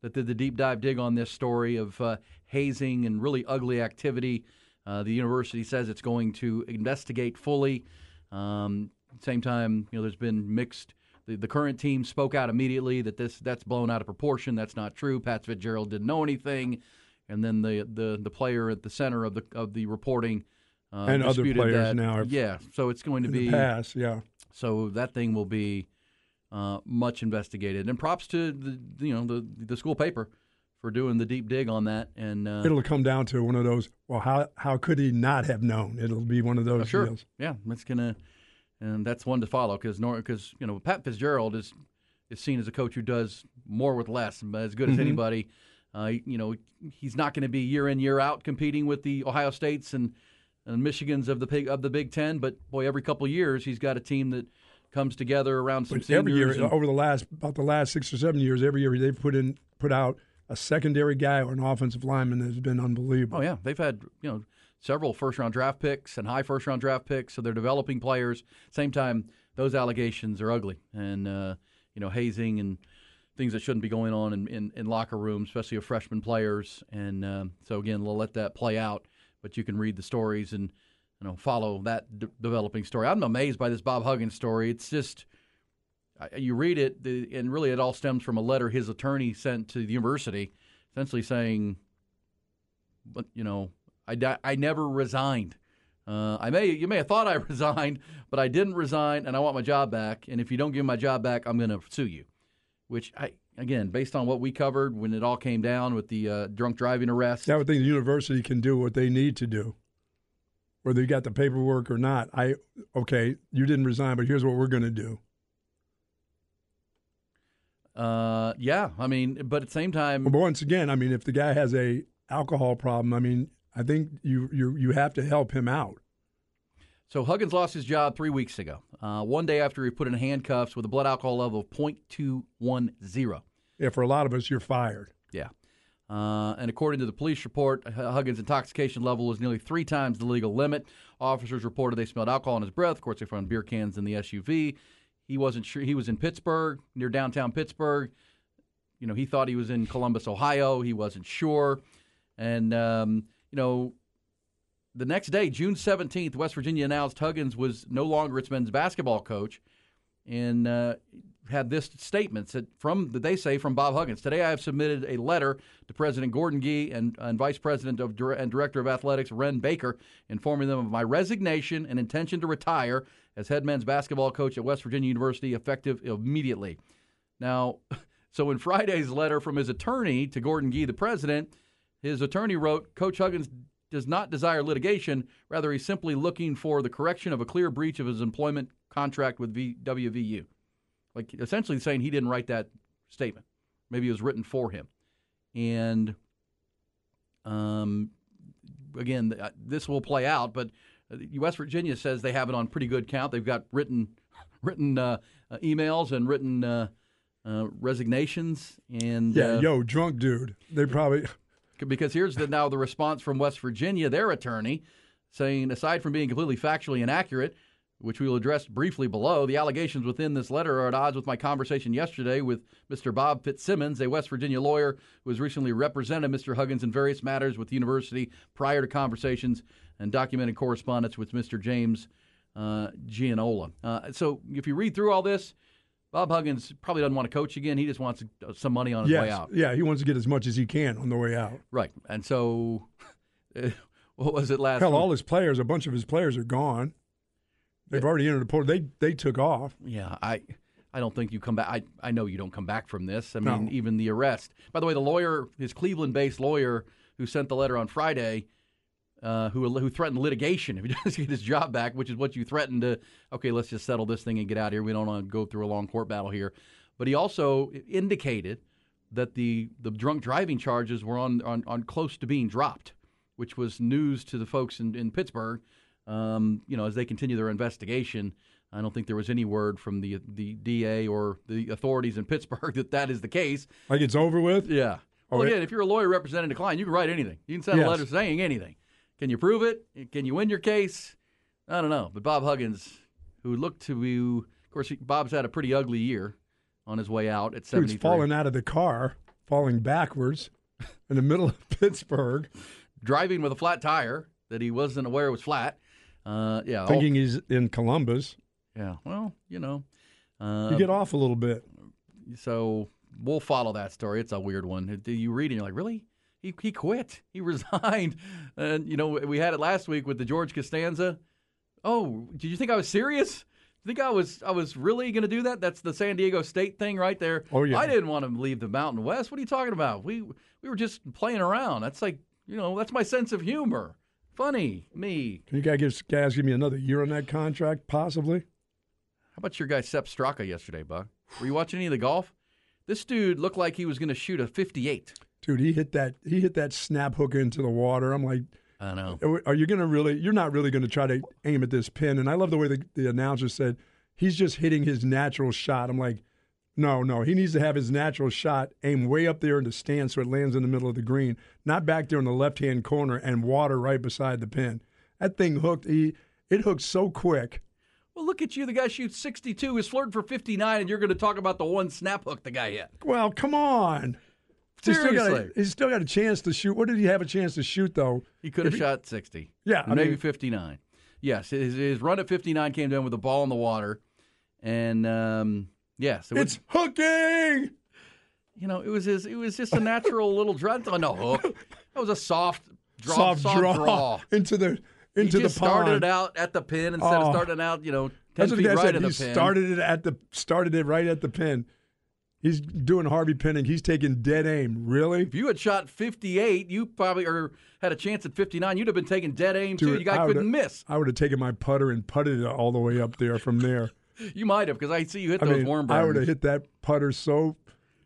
that did the deep dive dig on this story of uh, hazing and really ugly activity. Uh, the university says it's going to investigate fully. Um, same time, you know, there's been mixed. The, the current team spoke out immediately that this that's blown out of proportion. That's not true. Pat Fitzgerald didn't know anything, and then the the, the player at the center of the of the reporting uh, and other players that. now have- Yeah, so it's going to be past, yeah. So that thing will be uh, much investigated, and props to the you know the the school paper for doing the deep dig on that. And uh, It'll come down to one of those. Well, how how could he not have known? It'll be one of those Oh, sure. deals. Yeah, that's gonna, and that's one to follow because because you know Pat Fitzgerald is is seen as a coach who does more with less, but as good as Mhm. anybody. Uh, you know, he's not going to be year in year out competing with the Ohio States and and Michigans of the big of the Big Ten. But boy, every couple of years he's got a team that comes together around some But every year, and- over the last about the last six or seven years, every year they've put in put out a secondary guy or an offensive lineman that has been unbelievable. Oh yeah, they've had you know several first round draft picks and high first round draft picks, so they're developing players. Same time, those allegations are ugly and uh, you know hazing and things that shouldn't be going on in, in, in locker rooms, especially of freshman players. And um, so again, we'll let that play out, but you can read the stories and you know follow that d- developing story. I'm amazed by this Bob Huggins story. It's just you read it, and really it all stems from a letter his attorney sent to the university, essentially saying, "But you know, I, I never resigned. Uh, I may you may have thought I resigned, but I didn't resign, and I want my job back. And if you don't give my job back, I'm going to sue you." Which I again, based on what we covered when it all came down with the uh, drunk driving arrest, I would think the university can do what they need to do, whether you got the paperwork or not. I okay, you didn't resign, but here's what we're going to do. uh, yeah, I mean, but at the same time, But once again, I mean, if the guy has a alcohol problem, I mean, I think you you you have to help him out. So Huggins lost his job three weeks ago, uh, one day after he put in handcuffs with a blood alcohol level of .210. Yeah, for a lot of us, you're fired. Yeah. Uh, and according to the police report, Huggins' intoxication level was nearly three times the legal limit. Officers reported they smelled alcohol in his breath. Of course, they found beer cans in the SUV. He wasn't sure. He was in Pittsburgh, near downtown Pittsburgh. You know, he thought he was in Columbus, Ohio. He wasn't sure. And, um, you know, the next day, June 17th, West Virginia announced Huggins was no longer its men's basketball coach and uh, had this statement from that they say from Bob Huggins. Today, I have submitted a letter to President Gordon Gee and, and Vice President of and Director of Athletics Wren Baker, informing them of my resignation and intention to retire as head men's basketball coach at West Virginia University, effective immediately. Now, so in Friday's letter from his attorney to Gordon Gee, the president, his attorney wrote, Coach Huggins does not desire litigation. Rather, he's simply looking for the correction of a clear breach of his employment contract with v- WVU. Like essentially saying he didn't write that statement. Maybe it was written for him. And um, again, uh, this will play out, but uh, West Virginia says they have it on pretty good count. They've got written written uh, uh, emails and written uh, uh, resignations and Yeah, uh, yo, drunk dude. They probably because here's the, now the response from West Virginia, their attorney, saying aside from being completely factually inaccurate, which we will address briefly below, the allegations within this letter are at odds with my conversation yesterday with Mr. Bob Fitzsimmons, a West Virginia lawyer who has recently represented Mr. Huggins in various matters with the university prior to conversations and documented correspondence with Mr. James uh, Gianola. Uh, so if you read through all this, Bob Huggins probably doesn't want to coach again. He just wants uh, some money on his yes, way out. yeah, he wants to get as much as he can on the way out. Right. And so, what was it last Hell, week? all his players, a bunch of his players are gone. They've already entered the portal. They they took off. Yeah, I I don't think you come back. I, I know you don't come back from this. I mean, No. even the arrest. By the way, the lawyer, his Cleveland based lawyer who sent the letter on Friday, uh, who who threatened litigation if he doesn't get his job back, which is what you threatened to. Okay, let's just settle this thing and get out of here. We don't want to go through a long court battle here. But he also indicated that the the drunk driving charges were on on, on close to being dropped, which was news to the folks in, in Pittsburgh. Um, you know, as they continue their investigation. I don't think there was any word from the the DA or the authorities in Pittsburgh that that is the case. Like it's over with? Yeah. Oh, well, again, if you're a lawyer representing a client, you can write anything. You can send Yes. a letter saying anything. Can you prove it? Can you win your case? I don't know. But Bob Huggins, who looked to be, of course, he, Bob's had a pretty ugly year on his way out at Dude's 73. falling out of the car, falling backwards in the middle of Pittsburgh, Driving with a flat tire that he wasn't aware was flat. Uh, yeah. all- thinking he's in Columbus. yeah. Well, you know. Uh, You get off a little bit. So we'll follow that story. It's a weird one. Do you read it and you're like, really? He, he quit. He resigned. And, you know, we had it last week with the George Costanza. Oh, did you think I was serious? You think I was I was really going to do that? That's the San Diego State thing right there. Oh, yeah. I didn't want to leave the Mountain West. What are you talking about? We we were just playing around. That's like, you know, that's my sense of humor. Funny, me. Can you guys give, guys give me another year on that contract, possibly? How about your guy Sepp Straka yesterday, Buck? Were you watching any of the golf? This dude looked like he was going to shoot a 58. Dude, he hit that he hit that snap hook into the water. I'm like, I know. are you going to really? You're not really going to try to aim at this pin. And I love the way the, the announcer said he's just hitting his natural shot. I'm like, no, no, he needs to have his natural shot aim way up there in the stand so it lands in the middle of the green, not back there in the left hand corner and water right beside the pin. That thing hooked. He it hooked so quick. Well, look at you. The guy shoots 62, is flirting for 59, and you're going to talk about the one snap hook the guy hit. Well, come on. He's still, got a, Seriously. he's still got a chance to shoot. What did he have a chance to shoot though? He could have shot 60. Yeah, I maybe mean- 59. Yes, his, his run at 59 came down with a ball in the water. And, um, yes. It was, It's hooking. you know, it was his, it was just a natural little draw. Oh, no hook. That was a soft draw. soft, draw, draw. into the He into just the pond. started it out at the pin instead of Oh. starting out, you know, 10 That's what feet right said. in the He pin. started it at the started it right at the pin. He's doing Harvey Penick. He's taking dead aim. Really? If you had shot 58, you probably or had a chance at 59. You'd have been taking dead aim too. You guy I couldn't would've- miss. I would have taken my putter and putted it all the way up there from there. You might have because I see you hit I those mean, worm I would have hit that putter so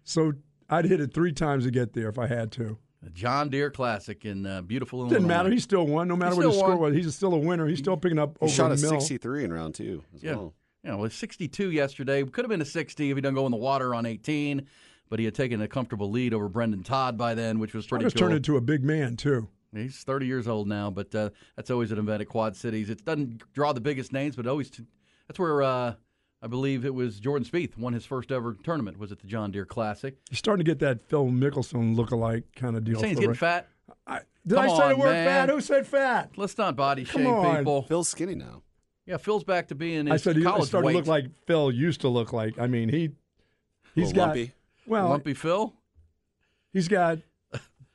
so. I'd hit it three times to get there if I had to. The John Deere Classic in uh, beautiful Illinois. Didn't matter. He still won. No matter what still his score was, he's still a winner. He's still picking up He over shot a a 63 in round two as Yeah. well. You know, it was 62 yesterday. Could have been a 60 if he didn't go in the water on 18, but he had taken a comfortable lead over Brendon Todd by then, which was pretty Just cool. turned into a big man too. He's 30 years old now, but uh, that's always an event at Quad Cities. It doesn't draw the biggest names, but always that's where uh, I believe it was Jordan Spieth won his first ever tournament. Was at the John Deere Classic. He's starting to get that Phil Mickelson look-alike kind of deal. You saying he's getting Ray. fat? I, did Come I say the word man. fat? Who said fat? Let's not body Come shame on. people. Phil's skinny now. Yeah, Phil's back to being his I said he college started weight. to look like Phil used to look like. I mean, he he's Little got lumpy. well, Lumpy Phil. he's got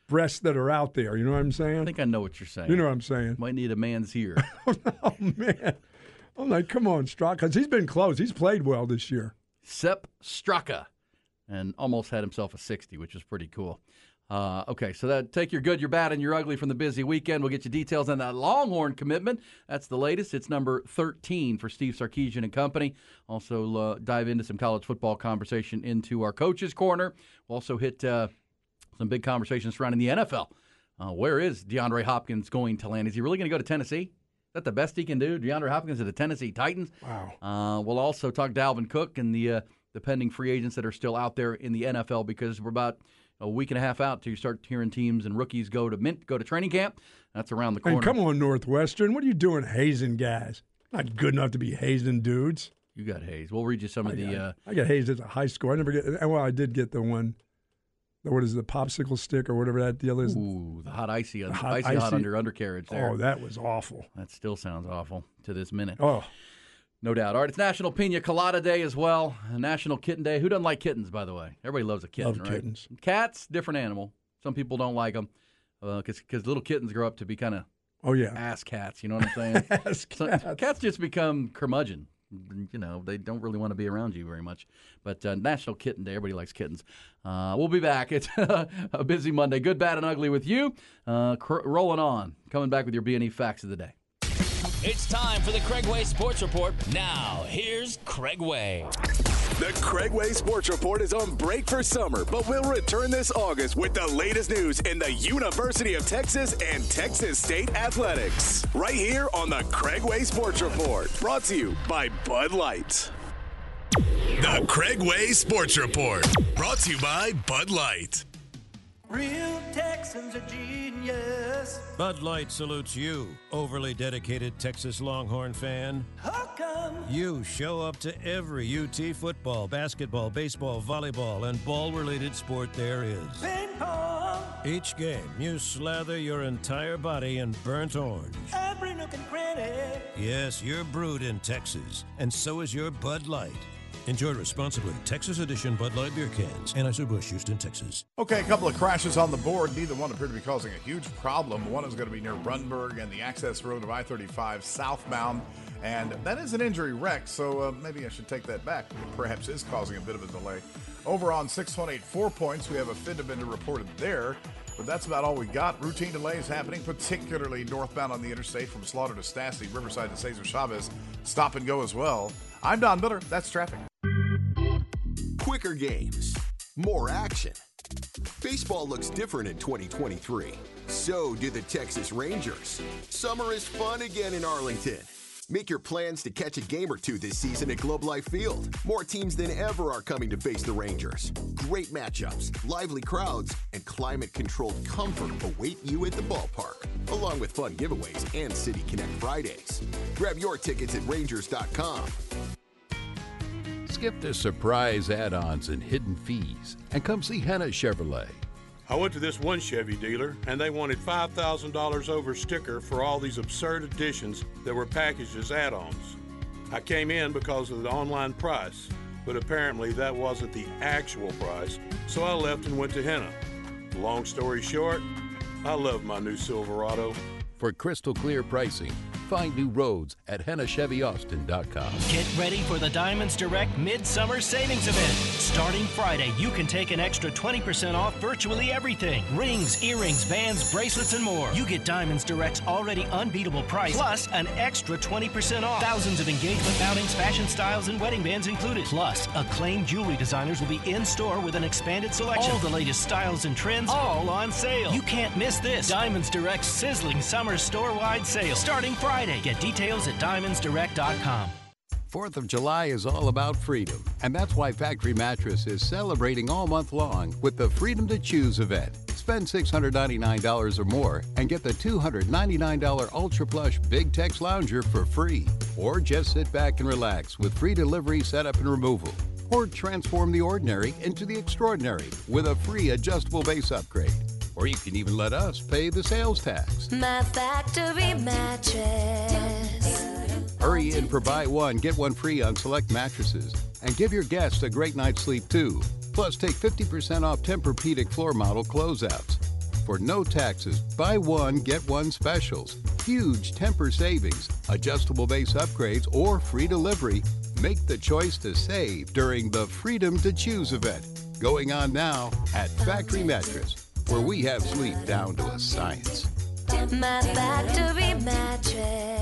breasts that are out there. You know what I'm saying? I think I know what you're saying. you know what I'm saying? Might need a man's ear. oh man, oh, I'm like, come on, Straka, because he's been close. He's played well this year. Sepp Straka, and almost had himself a 60, which is pretty cool. Uh, okay, so that take your good, your bad, and your ugly from the busy weekend. We'll get you details on that Longhorn commitment. That's the latest. It's number 13 for Steve Sarkisian and company. Also, uh, dive into some college football conversation into our coaches' corner. We'll also hit uh, some big conversations surrounding the NFL. Uh, where is DeAndre Hopkins going to land? Is he really going to go to Tennessee? Is that the best he can do? DeAndre Hopkins to the Tennessee Titans? Wow. Uh, we'll also talk Dalvin Cook and the uh, the pending free agents that are still out there in the NFL because we're about a week and a half out till you start hearing teams and rookies go to mint, go to training camp. That's around the corner. And come on, Northwestern, what are you doing, hazing guys? Not good enough to be hazing dudes. You got Hayes. We'll read you some of the. Uh, I got hazed at a high school. I never get. Well, I did get the one. The, what is it, the popsicle stick or whatever that deal is? ooh, the hot icy, The hot icy, hot under undercarriage there. Oh, that was awful. That still sounds awful to this minute. Oh, No doubt. All right, it's National Pina Colada Day as well. National Kitten Day. Who doesn't like kittens, by the way? Everybody loves a kitten, Love right? kittens. Cats, different animal. Some people don't like them because little kittens grow up to be kind of oh yeah. ass cats. You know what I'm saying? Ass So- cats. cats just become curmudgeon. you know, they don't really want to be around you very much. But uh, National Kitten Day, everybody likes kittens. Uh, we'll be back. It's a busy Monday. Good, bad, and ugly with you. Uh, cr- rolling on. Coming back with your B&E facts of the day. It's time for the Craig Way Sports Report. Now, here's Craig Way. The Craig Way Sports Report is on break for summer, but we'll return this August with the latest news in the University of Texas and Texas State athletics. Right here on the Craig Way Sports Report, brought to you by Bud Light. The Craig Way Sports Report, brought to you by Bud Light. Real Texans are genius. Bud Light salutes you, overly dedicated Texas Longhorn fan. How come? You show up to every UT football, basketball, baseball, volleyball, and ball related sport there is. Ping pong. Each game, you slather your entire body in burnt orange. Every nook and cranny. Yes, you're brewed in Texas, and so is your Bud Light. Enjoy responsibly. Texas Edition Bud Light beer cans. Anheuser-Busch, Houston, Texas. Okay, a couple of crashes on the board. Neither one appear to be causing a huge problem. One is going to be near Rundberg and the access road of I 35 southbound. And that is an injury wreck, so uh, maybe I should take that back. It perhaps is causing a bit of a delay. Over on 618 Four Points, we have a fender bender reported there. But that's about all we got. Routine delays happening, particularly northbound on the interstate from Slaughter to Stassney, Riverside to Cesar Chavez. Stop and go as well. I'm Don Miller. That's traffic. Quicker games, more action. Baseball looks different in 2023. So do the Texas Rangers. Summer is fun again in Arlington. Make your plans to catch a game or two this season at Globe Life Field. More teams than ever are coming to face the Rangers. Great matchups, lively crowds, and climate controlled comfort await you at the ballpark, along with fun giveaways and City Connect Fridays. Grab your tickets at Rangers.com. Skip the surprise add ons and hidden fees and come see Henna Chevrolet. I went to this one Chevy dealer and they wanted $5,000 over sticker for all these absurd additions that were packaged as add ons. I came in because of the online price, but apparently that wasn't the actual price, so I left and went to Henna. Long story short, I love my new Silverado. For crystal clear pricing, find new roads at HennaChevyAustin.com. Get ready for the Diamonds Direct Midsummer Savings Event. Starting Friday, you can take an extra 20% off virtually everything rings, earrings, bands, bracelets, and more. You get Diamonds Direct's already unbeatable price, plus an extra 20% off. Thousands of engagement mountings, fashion styles, and wedding bands included. Plus, acclaimed jewelry designers will be in store with an expanded selection. All the latest styles and trends, all on sale. You can't miss this. Diamonds Direct's sizzling summer store wide sale starting Friday. Get details at diamondsdirect.com. Fourth of July is all about freedom, and that's why Factory Mattress is celebrating all month long with the Freedom to Choose event. Spend $699 or more and get the $299 Ultra Plush Big Tex Lounger for free. Or just sit back and relax with free delivery, setup, and removal. Or transform the ordinary into the extraordinary with a free adjustable base upgrade. Or you can even let us pay the sales tax. My factory mattress. Hurry in for buy one, get one free on select mattresses. And give your guests a great night's sleep too. Plus, take 50% off Tempur-Pedic floor model closeouts. For no taxes, buy one, get one specials. Huge Tempur savings, adjustable base upgrades, or free delivery. Make the choice to save during the Freedom to Choose event. Going on now at Factory Mattress, where we have sleep down to a science. My factory mattress.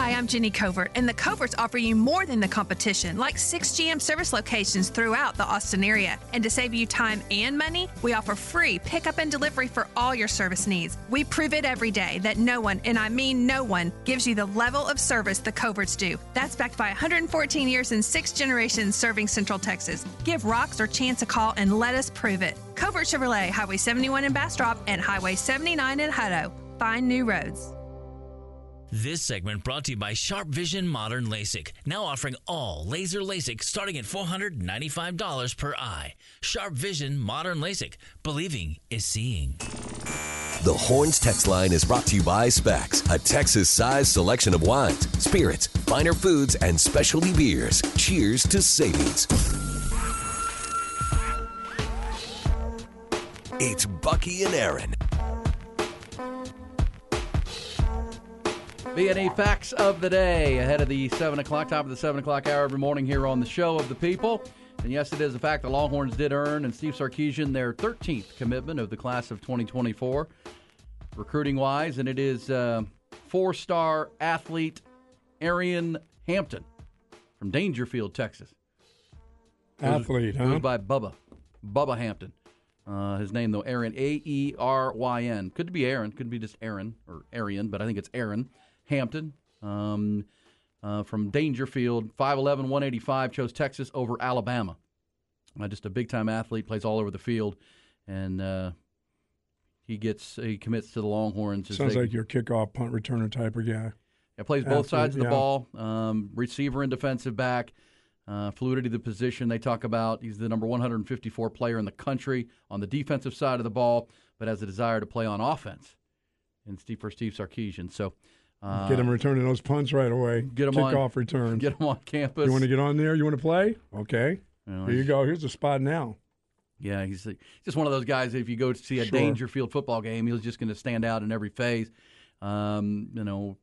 Hi, I'm Jenny Covert, and the Coverts offer you more than the competition, like six GM service locations throughout the Austin area. And to save you time and money, we offer free pickup and delivery for all your service needs. We prove it every day that no one, and I mean no one, gives you the level of service the Coverts do. That's backed by 114 years and six generations serving Central Texas. Give Rocks or Chance a call and let us prove it. Covert Chevrolet, Highway 71 in Bastrop and Highway 79 in Hutto. Find new roads. This segment brought to you by Sharp Vision Modern LASIK, now offering all laser LASIK starting at $495 per eye. Sharp Vision Modern LASIK, believing is seeing. The Horns text line is brought to you by Specs, a Texas sized selection of wines, spirits, finer foods, and specialty beers. Cheers to savings. It's Bucky and Erin. B&E facts of the day ahead of the 7 o'clock, top of the 7 o'clock hour every morning here on the Show of the People. And yes, it is a fact the Longhorns did earn and Steve Sarkisian their 13th commitment of the class of 2024, recruiting wise. And it is uh, four star athlete Arian Hampton from Daingerfield, Texas. Athlete, huh? by Bubba. Bubba Hampton. Uh, his name, though, Aaron, A E R Y N. Could be Aaron, could be just Aaron or Arian, but I think it's Aaron Hampton um, uh, from Daingerfield. 5'11, 185, chose Texas over Alabama. Uh, just a big time athlete, plays all over the field, and uh, he gets he commits to the Longhorns. as Sounds they- like your kickoff punt returner type of guy. yeah, plays both Athlete, sides of the yeah. ball, um, receiver and defensive back. Uh, fluidity of the position they talk about. He's the number 154 player in the country on the defensive side of the ball, but has a desire to play on offense. And Steve for Steve Sarkisian. So uh, get him returning those punts right away. Get him on kickoff returns. Get him on campus. You want to get on there? You want to play? Okay. know, Here you go. Here's the spot now. Yeah, he's uh, just one of those guys. If you go to see a Sure. Daingerfield football game, he's just going to stand out in every phase. Um, you know,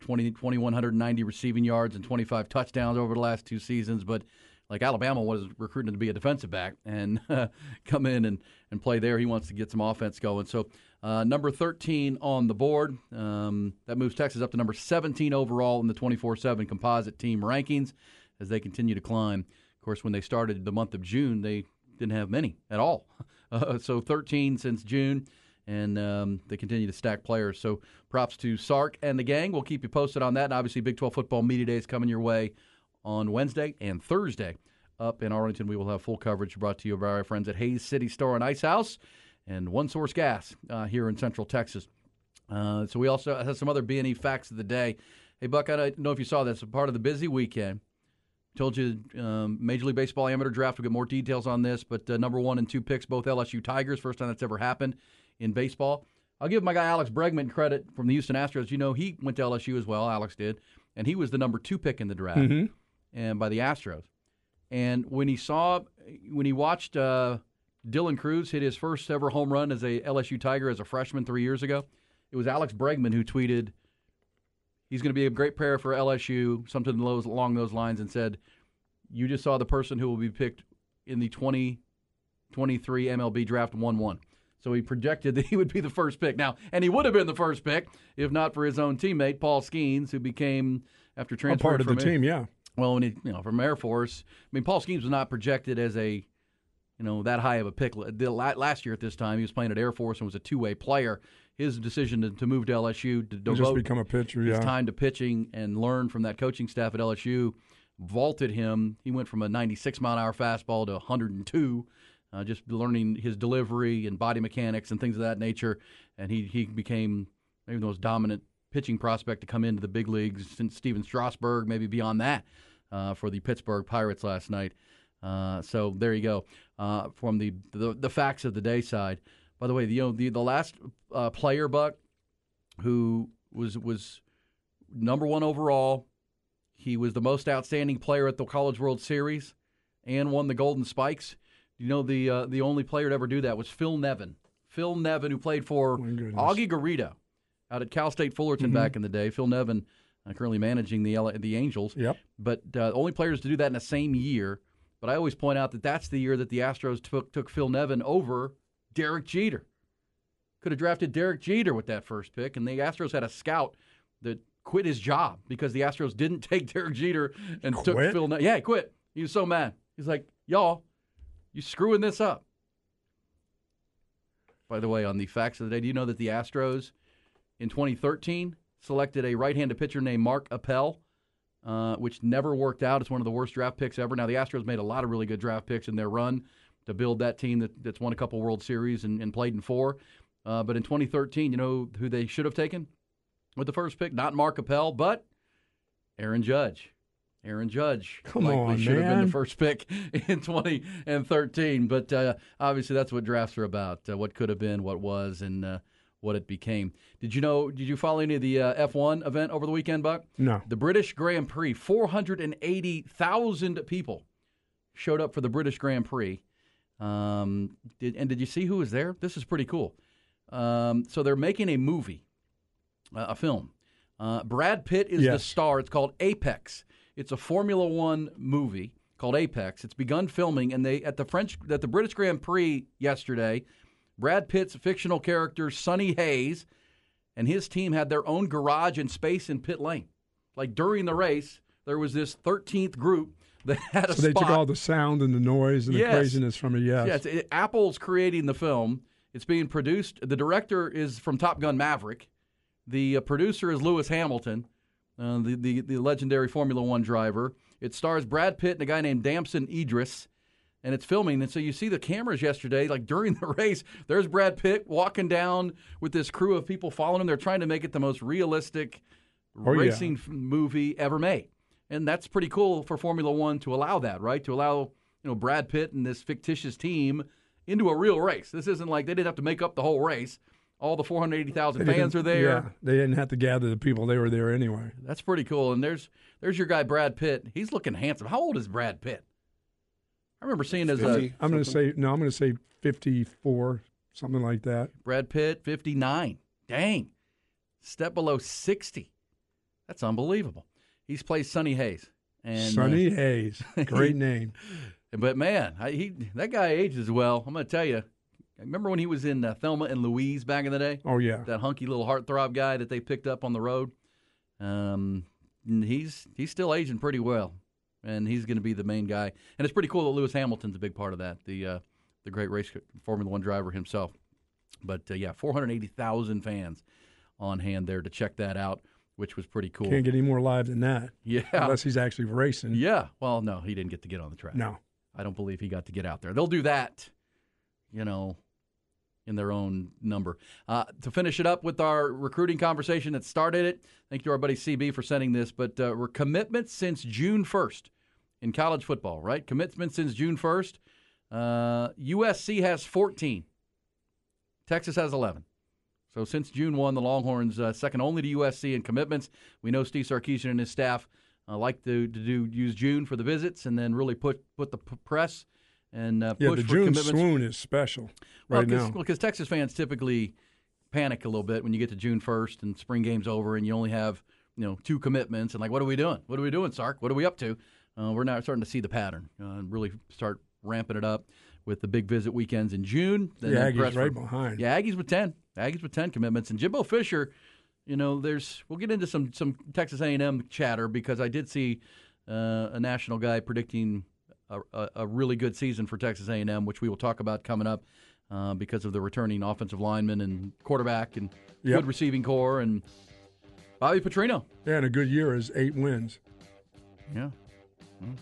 20, 2,190 receiving yards and 25 touchdowns over the last two seasons. But like Alabama was recruiting him to be a defensive back and come in and, and play there. He wants to get some offense going. So, uh, number 13 on the board. Um, that moves Texas up to number 17 overall in the 24 7 composite team rankings as they continue to climb. Of course, when they started the month of June, they didn't have many at all. Uh, so 13 since June, and um, they continue to stack players. So props to Sark and the gang. We'll keep you posted on that. And obviously, Big 12 football media days coming your way on Wednesday and Thursday. Up in Arlington, we will have full coverage brought to you by our friends at Hays City Store and Ice House and One Source Gas uh, here in Central Texas. Uh, so we also have some other B&E facts of the day. Hey, Buck, I don't know if you saw this. Part of the busy weekend. Told you um, Major League Baseball amateur draft. We'll get more details on this, but uh, number one and two picks, both LSU Tigers. First time that's ever happened in baseball. I'll give my guy Alex Bregman credit from the Houston Astros. You know, he went to LSU as well. Alex did, and he was the number two pick in the draft, Mhm. and by the Astros. And when he saw, when he watched uh, Dylan Crews hit his first ever home run as a LSU Tiger as a freshman three years ago, it was Alex Bregman who tweeted, "He's going to be a great player for LSU," something along those lines, and said, "You just saw the person who will be picked in the 2023 MLB draft one one." So he projected that he would be the first pick. Now, and he would have been the first pick if not for his own teammate Paul Skenes, who became after transferring part of the team, yeah. well, when he, you know, from Air Force, I mean, Paul Skenes was not projected as a, you know, that high of a pick. Last year at this time, he was playing at Air Force and was a two-way player. His decision to, to move to LSU to devote just become a pitcher, his yeah. time to pitching and learn from that coaching staff at LSU vaulted him. He went from a 96 mile an hour fastball to 102. Uh, just learning his delivery and body mechanics and things of that nature, and he he became maybe the most dominant pitching prospect to come into the big leagues since Stephen Strasburg, maybe beyond that, uh, for the Pittsburgh Pirates last night. Uh, so there you go. Uh, from the, the the facts of the day side. By the way, the you know, the, the last uh, player buck who was was number one overall. He was the most outstanding player at the College World Series, and won the Golden Spikes. You know the uh, the only player to ever do that was Phil Nevin. Phil Nevin, who played for Augie Garrido out at Cal State Fullerton Mhm. back in the day. Phil Nevin, uh, currently managing the LA, the Angels. Yep. But uh, only players to do that in the same year. But I always point out that that's the year that the Astros took took Phil Nevin over Derek Jeter. Could have drafted Derek Jeter with that first pick, and the Astros had a scout that quit his job because the Astros didn't take Derek Jeter and took Phil. Ne- yeah, he quit. He was so mad. He's like, "Y'all, you screwing this up." By the way, on the facts of the day, do you know that the Astros in 2013 selected a right-handed pitcher named Mark Appel, uh, which never worked out. It's one of the worst draft picks ever. Now the Astros made a lot of really good draft picks in their run to build that team that, that's won a couple World Series and, and played in four. Uh, but in 2013, you know who they should have taken with the first pick? Not Mark Appel, but Aaron Judge. Aaron Judge Come likely on, should have been the first pick in 20 and 13. But uh, obviously, that's what drafts are about: uh, what could have been, what was, and uh, what it became. Did you know? Did you follow any of the uh, F1 event over the weekend, Buck? No. The British Grand Prix. 480,000 people showed up for the British Grand Prix. Um, did, and did you see who was there? This is pretty cool. Um, so they're making a movie, uh, a film. Uh, Brad Pitt is the star. It's called Apex. It's a Formula One movie called Apex. It's begun filming, and they at the French at the British Grand Prix yesterday. Brad Pitt's fictional character Sonny Hayes and his team had their own garage and space in pit lane. Like during the race, there was this 13th group that had a So they spot. took all the sound and the noise and Yes. the craziness from it. Yes. Yes, it- Apple's creating the film. It's being produced. The director is from Top Gun Maverick. The uh, producer is Lewis Hamilton, uh, the, the the legendary Formula One driver. It stars Brad Pitt and a guy named Damson Idris, and it's filming. And so you see the cameras yesterday, like during the race. There's Brad Pitt walking down with this crew of people following him. They're trying to make it the most realistic Oh, racing f- movie ever made, and that's pretty cool for Formula One to allow that, right? To allow you know Brad Pitt and this fictitious team into a real race. This isn't like they didn't have to make up the whole race. All the 480,000 fans are there. Yeah, they didn't have to gather the people; they were there anyway. That's pretty cool. And there's there's your guy Brad Pitt. He's looking handsome. How old is Brad Pitt? I remember seeing as a I'm going to say no. I'm going to say 54, something like that. Brad Pitt 59. Dang, step below 60. That's unbelievable. He's played Sonny Hayes. And uh, Sonny Hayes, great name. But man, I, he that guy ages well. I'm going to tell you. Remember when he was in uh, Thelma and Louise back in the day. Oh yeah, that hunky little heartthrob guy that they picked up on the road. Um, he's he's still aging pretty well, and he's going to be the main guy. And it's pretty cool that Lewis Hamilton's a big part of that. The uh, the great race Formula One driver himself. But uh, yeah, 480,000 fans on hand there to check that out, which was pretty cool. Can't get any more live than that. Yeah. unless he's actually racing. Yeah. Well, no, he didn't get to get on the track. No. I don't believe he got to get out there. They'll do that, you know, in their own number. Uh, to finish it up with our recruiting conversation that started it, thank you to our buddy CB for sending this, but uh, we're commitments since June 1st in college football, right? Commitments since June 1st. Uh, USC has 14. Texas has 11. So since June 1, the Longhorns uh, second only to USC in commitments. We know Steve Sarkisian and his staff uh, like to, to do use June for the visits and then really put put the p- press and uh, Yeah, push the for June commitments. swoon is special Well, right cause, now. because Texas fans typically panic a little bit when you get to June 1st and spring game's over and you only have you know two commitments and like what are we doing? What are we doing, Sark? What are we up to? Uh, we're now starting to see the pattern uh, and really start ramping it up with the big visit weekends in June. The then Aggies right behind. Yeah, Aggies with ten. Aggies with ten commitments and Jimbo Fisher. You know, there's we'll get into some some Texas A&M chatter because I did see uh, a national guy predicting a, a, a really good season for Texas A&M, which we will talk about coming up uh, because of the returning offensive lineman and quarterback and Yep. good receiving corps and Bobby Petrino. Yeah, and a good year is eight wins. Yeah. Well,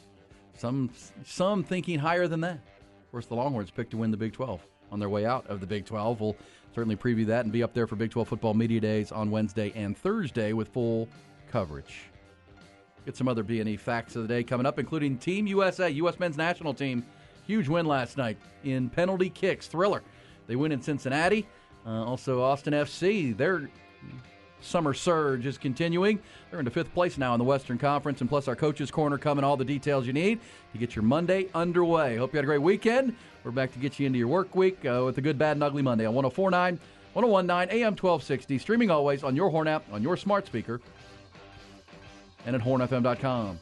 some some thinking higher than that. Of course, the Longhorns picked to win the Big 12 on their way out of the Big 12. We'll certainly preview that and be up there for Big 12 football media days on Wednesday and Thursday with full coverage. Get some other B&E facts of the day coming up, including Team USA, U.S. men's national team. Huge win last night in penalty kicks. Thriller. They win in Cincinnati. Uh, also, Austin FC. Their summer surge is continuing. They're into fifth place now in the Western Conference, and plus our coaches' corner coming. All the details you need to get your Monday underway. Hope you had a great weekend. We're back to get you into your work week uh, with the good, bad, and ugly Monday on 1049, 1019, AM 1260. Streaming always on your Horn app, on your smart speaker, and at hornfm.com.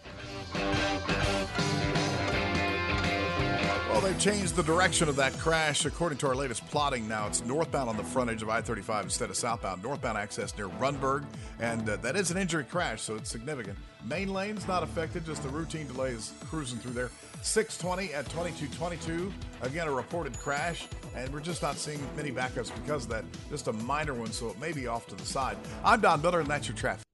Well, they've changed the direction of that crash. According to our latest plotting, now it's northbound on the front edge of I 35 instead of southbound. Northbound access near Rundberg, and uh, that is an injury crash, so it's significant. Main lane's not affected, just the routine delays cruising through there. 620 at 2222. Again, a reported crash, and we're just not seeing many backups because of that. Just a minor one, so it may be off to the side. I'm Don Miller, and that's your traffic.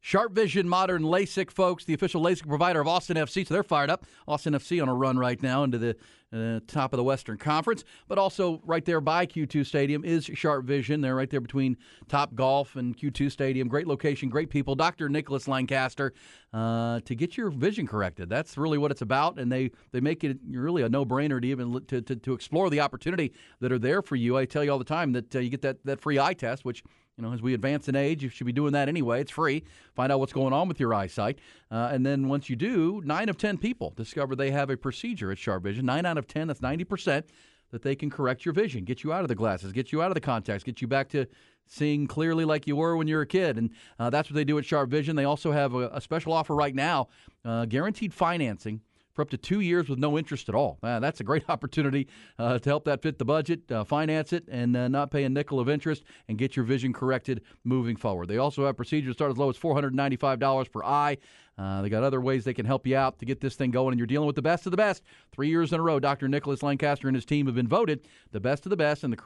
Sharp Vision Modern LASIK, folks, the official LASIK provider of Austin FC. So they're fired up. Austin FC on a run right now into the uh, top of the Western Conference. But also right there by Q2 Stadium is Sharp Vision. They're right there between Top Golf and Q2 Stadium. Great location, great people. Dr. Nicholas Lancaster uh, to get your vision corrected. That's really what it's about. And they, they make it really a no brainer to even to, to, to explore the opportunity that are there for you. I tell you all the time that uh, you get that, that free eye test, which you know, as we advance in age, you should be doing that anyway. It's free. Find out what's going on with your eyesight. Uh, and then once you do, nine of 10 people discover they have a procedure at Sharp Vision. Nine out of 10, that's 90%. that they can correct your vision, get you out of the glasses, get you out of the contacts, get you back to seeing clearly like you were when you were a kid. And uh, that's what they do at Sharp Vision. They also have a, a special offer right now uh, guaranteed financing for up to two years with no interest at all. Man, that's a great opportunity uh, to help that fit the budget, uh, finance it, and uh, not pay a nickel of interest and get your vision corrected moving forward. They also have procedures start as low as $495 per eye. Uh, they got other ways they can help you out to get this thing going, and you're dealing with the best of the best. Three years in a row, Dr. Nicholas Lancaster and his team have been voted the best of the best in the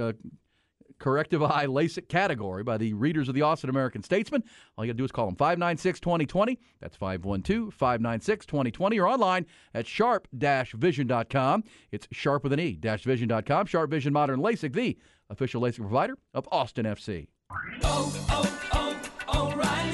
uh, corrective eye LASIK category by the readers of the Austin American Statesman. All you got to do is call them 596 2020. That's 512 596 2020 or online at sharp vision.com. It's sharp with an E vision.com. Sharp Vision Modern LASIK, the official LASIK provider of Austin FC. Stay cool this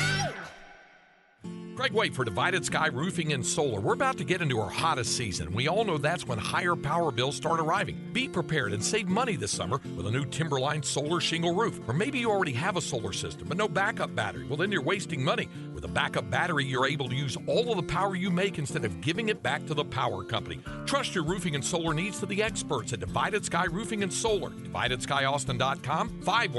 Craig Way for Divided Sky Roofing and Solar. We're about to get into our hottest season. We all know that's when higher power bills start arriving. Be prepared and save money this summer with a new Timberline solar shingle roof. Or maybe you already have a solar system but no backup battery. Well, then you're wasting money. With a backup battery, you're able to use all of the power you make instead of giving it back to the power company. Trust your roofing and solar needs to the experts at Divided Sky Roofing and Solar. DividedSkyAustin.com 5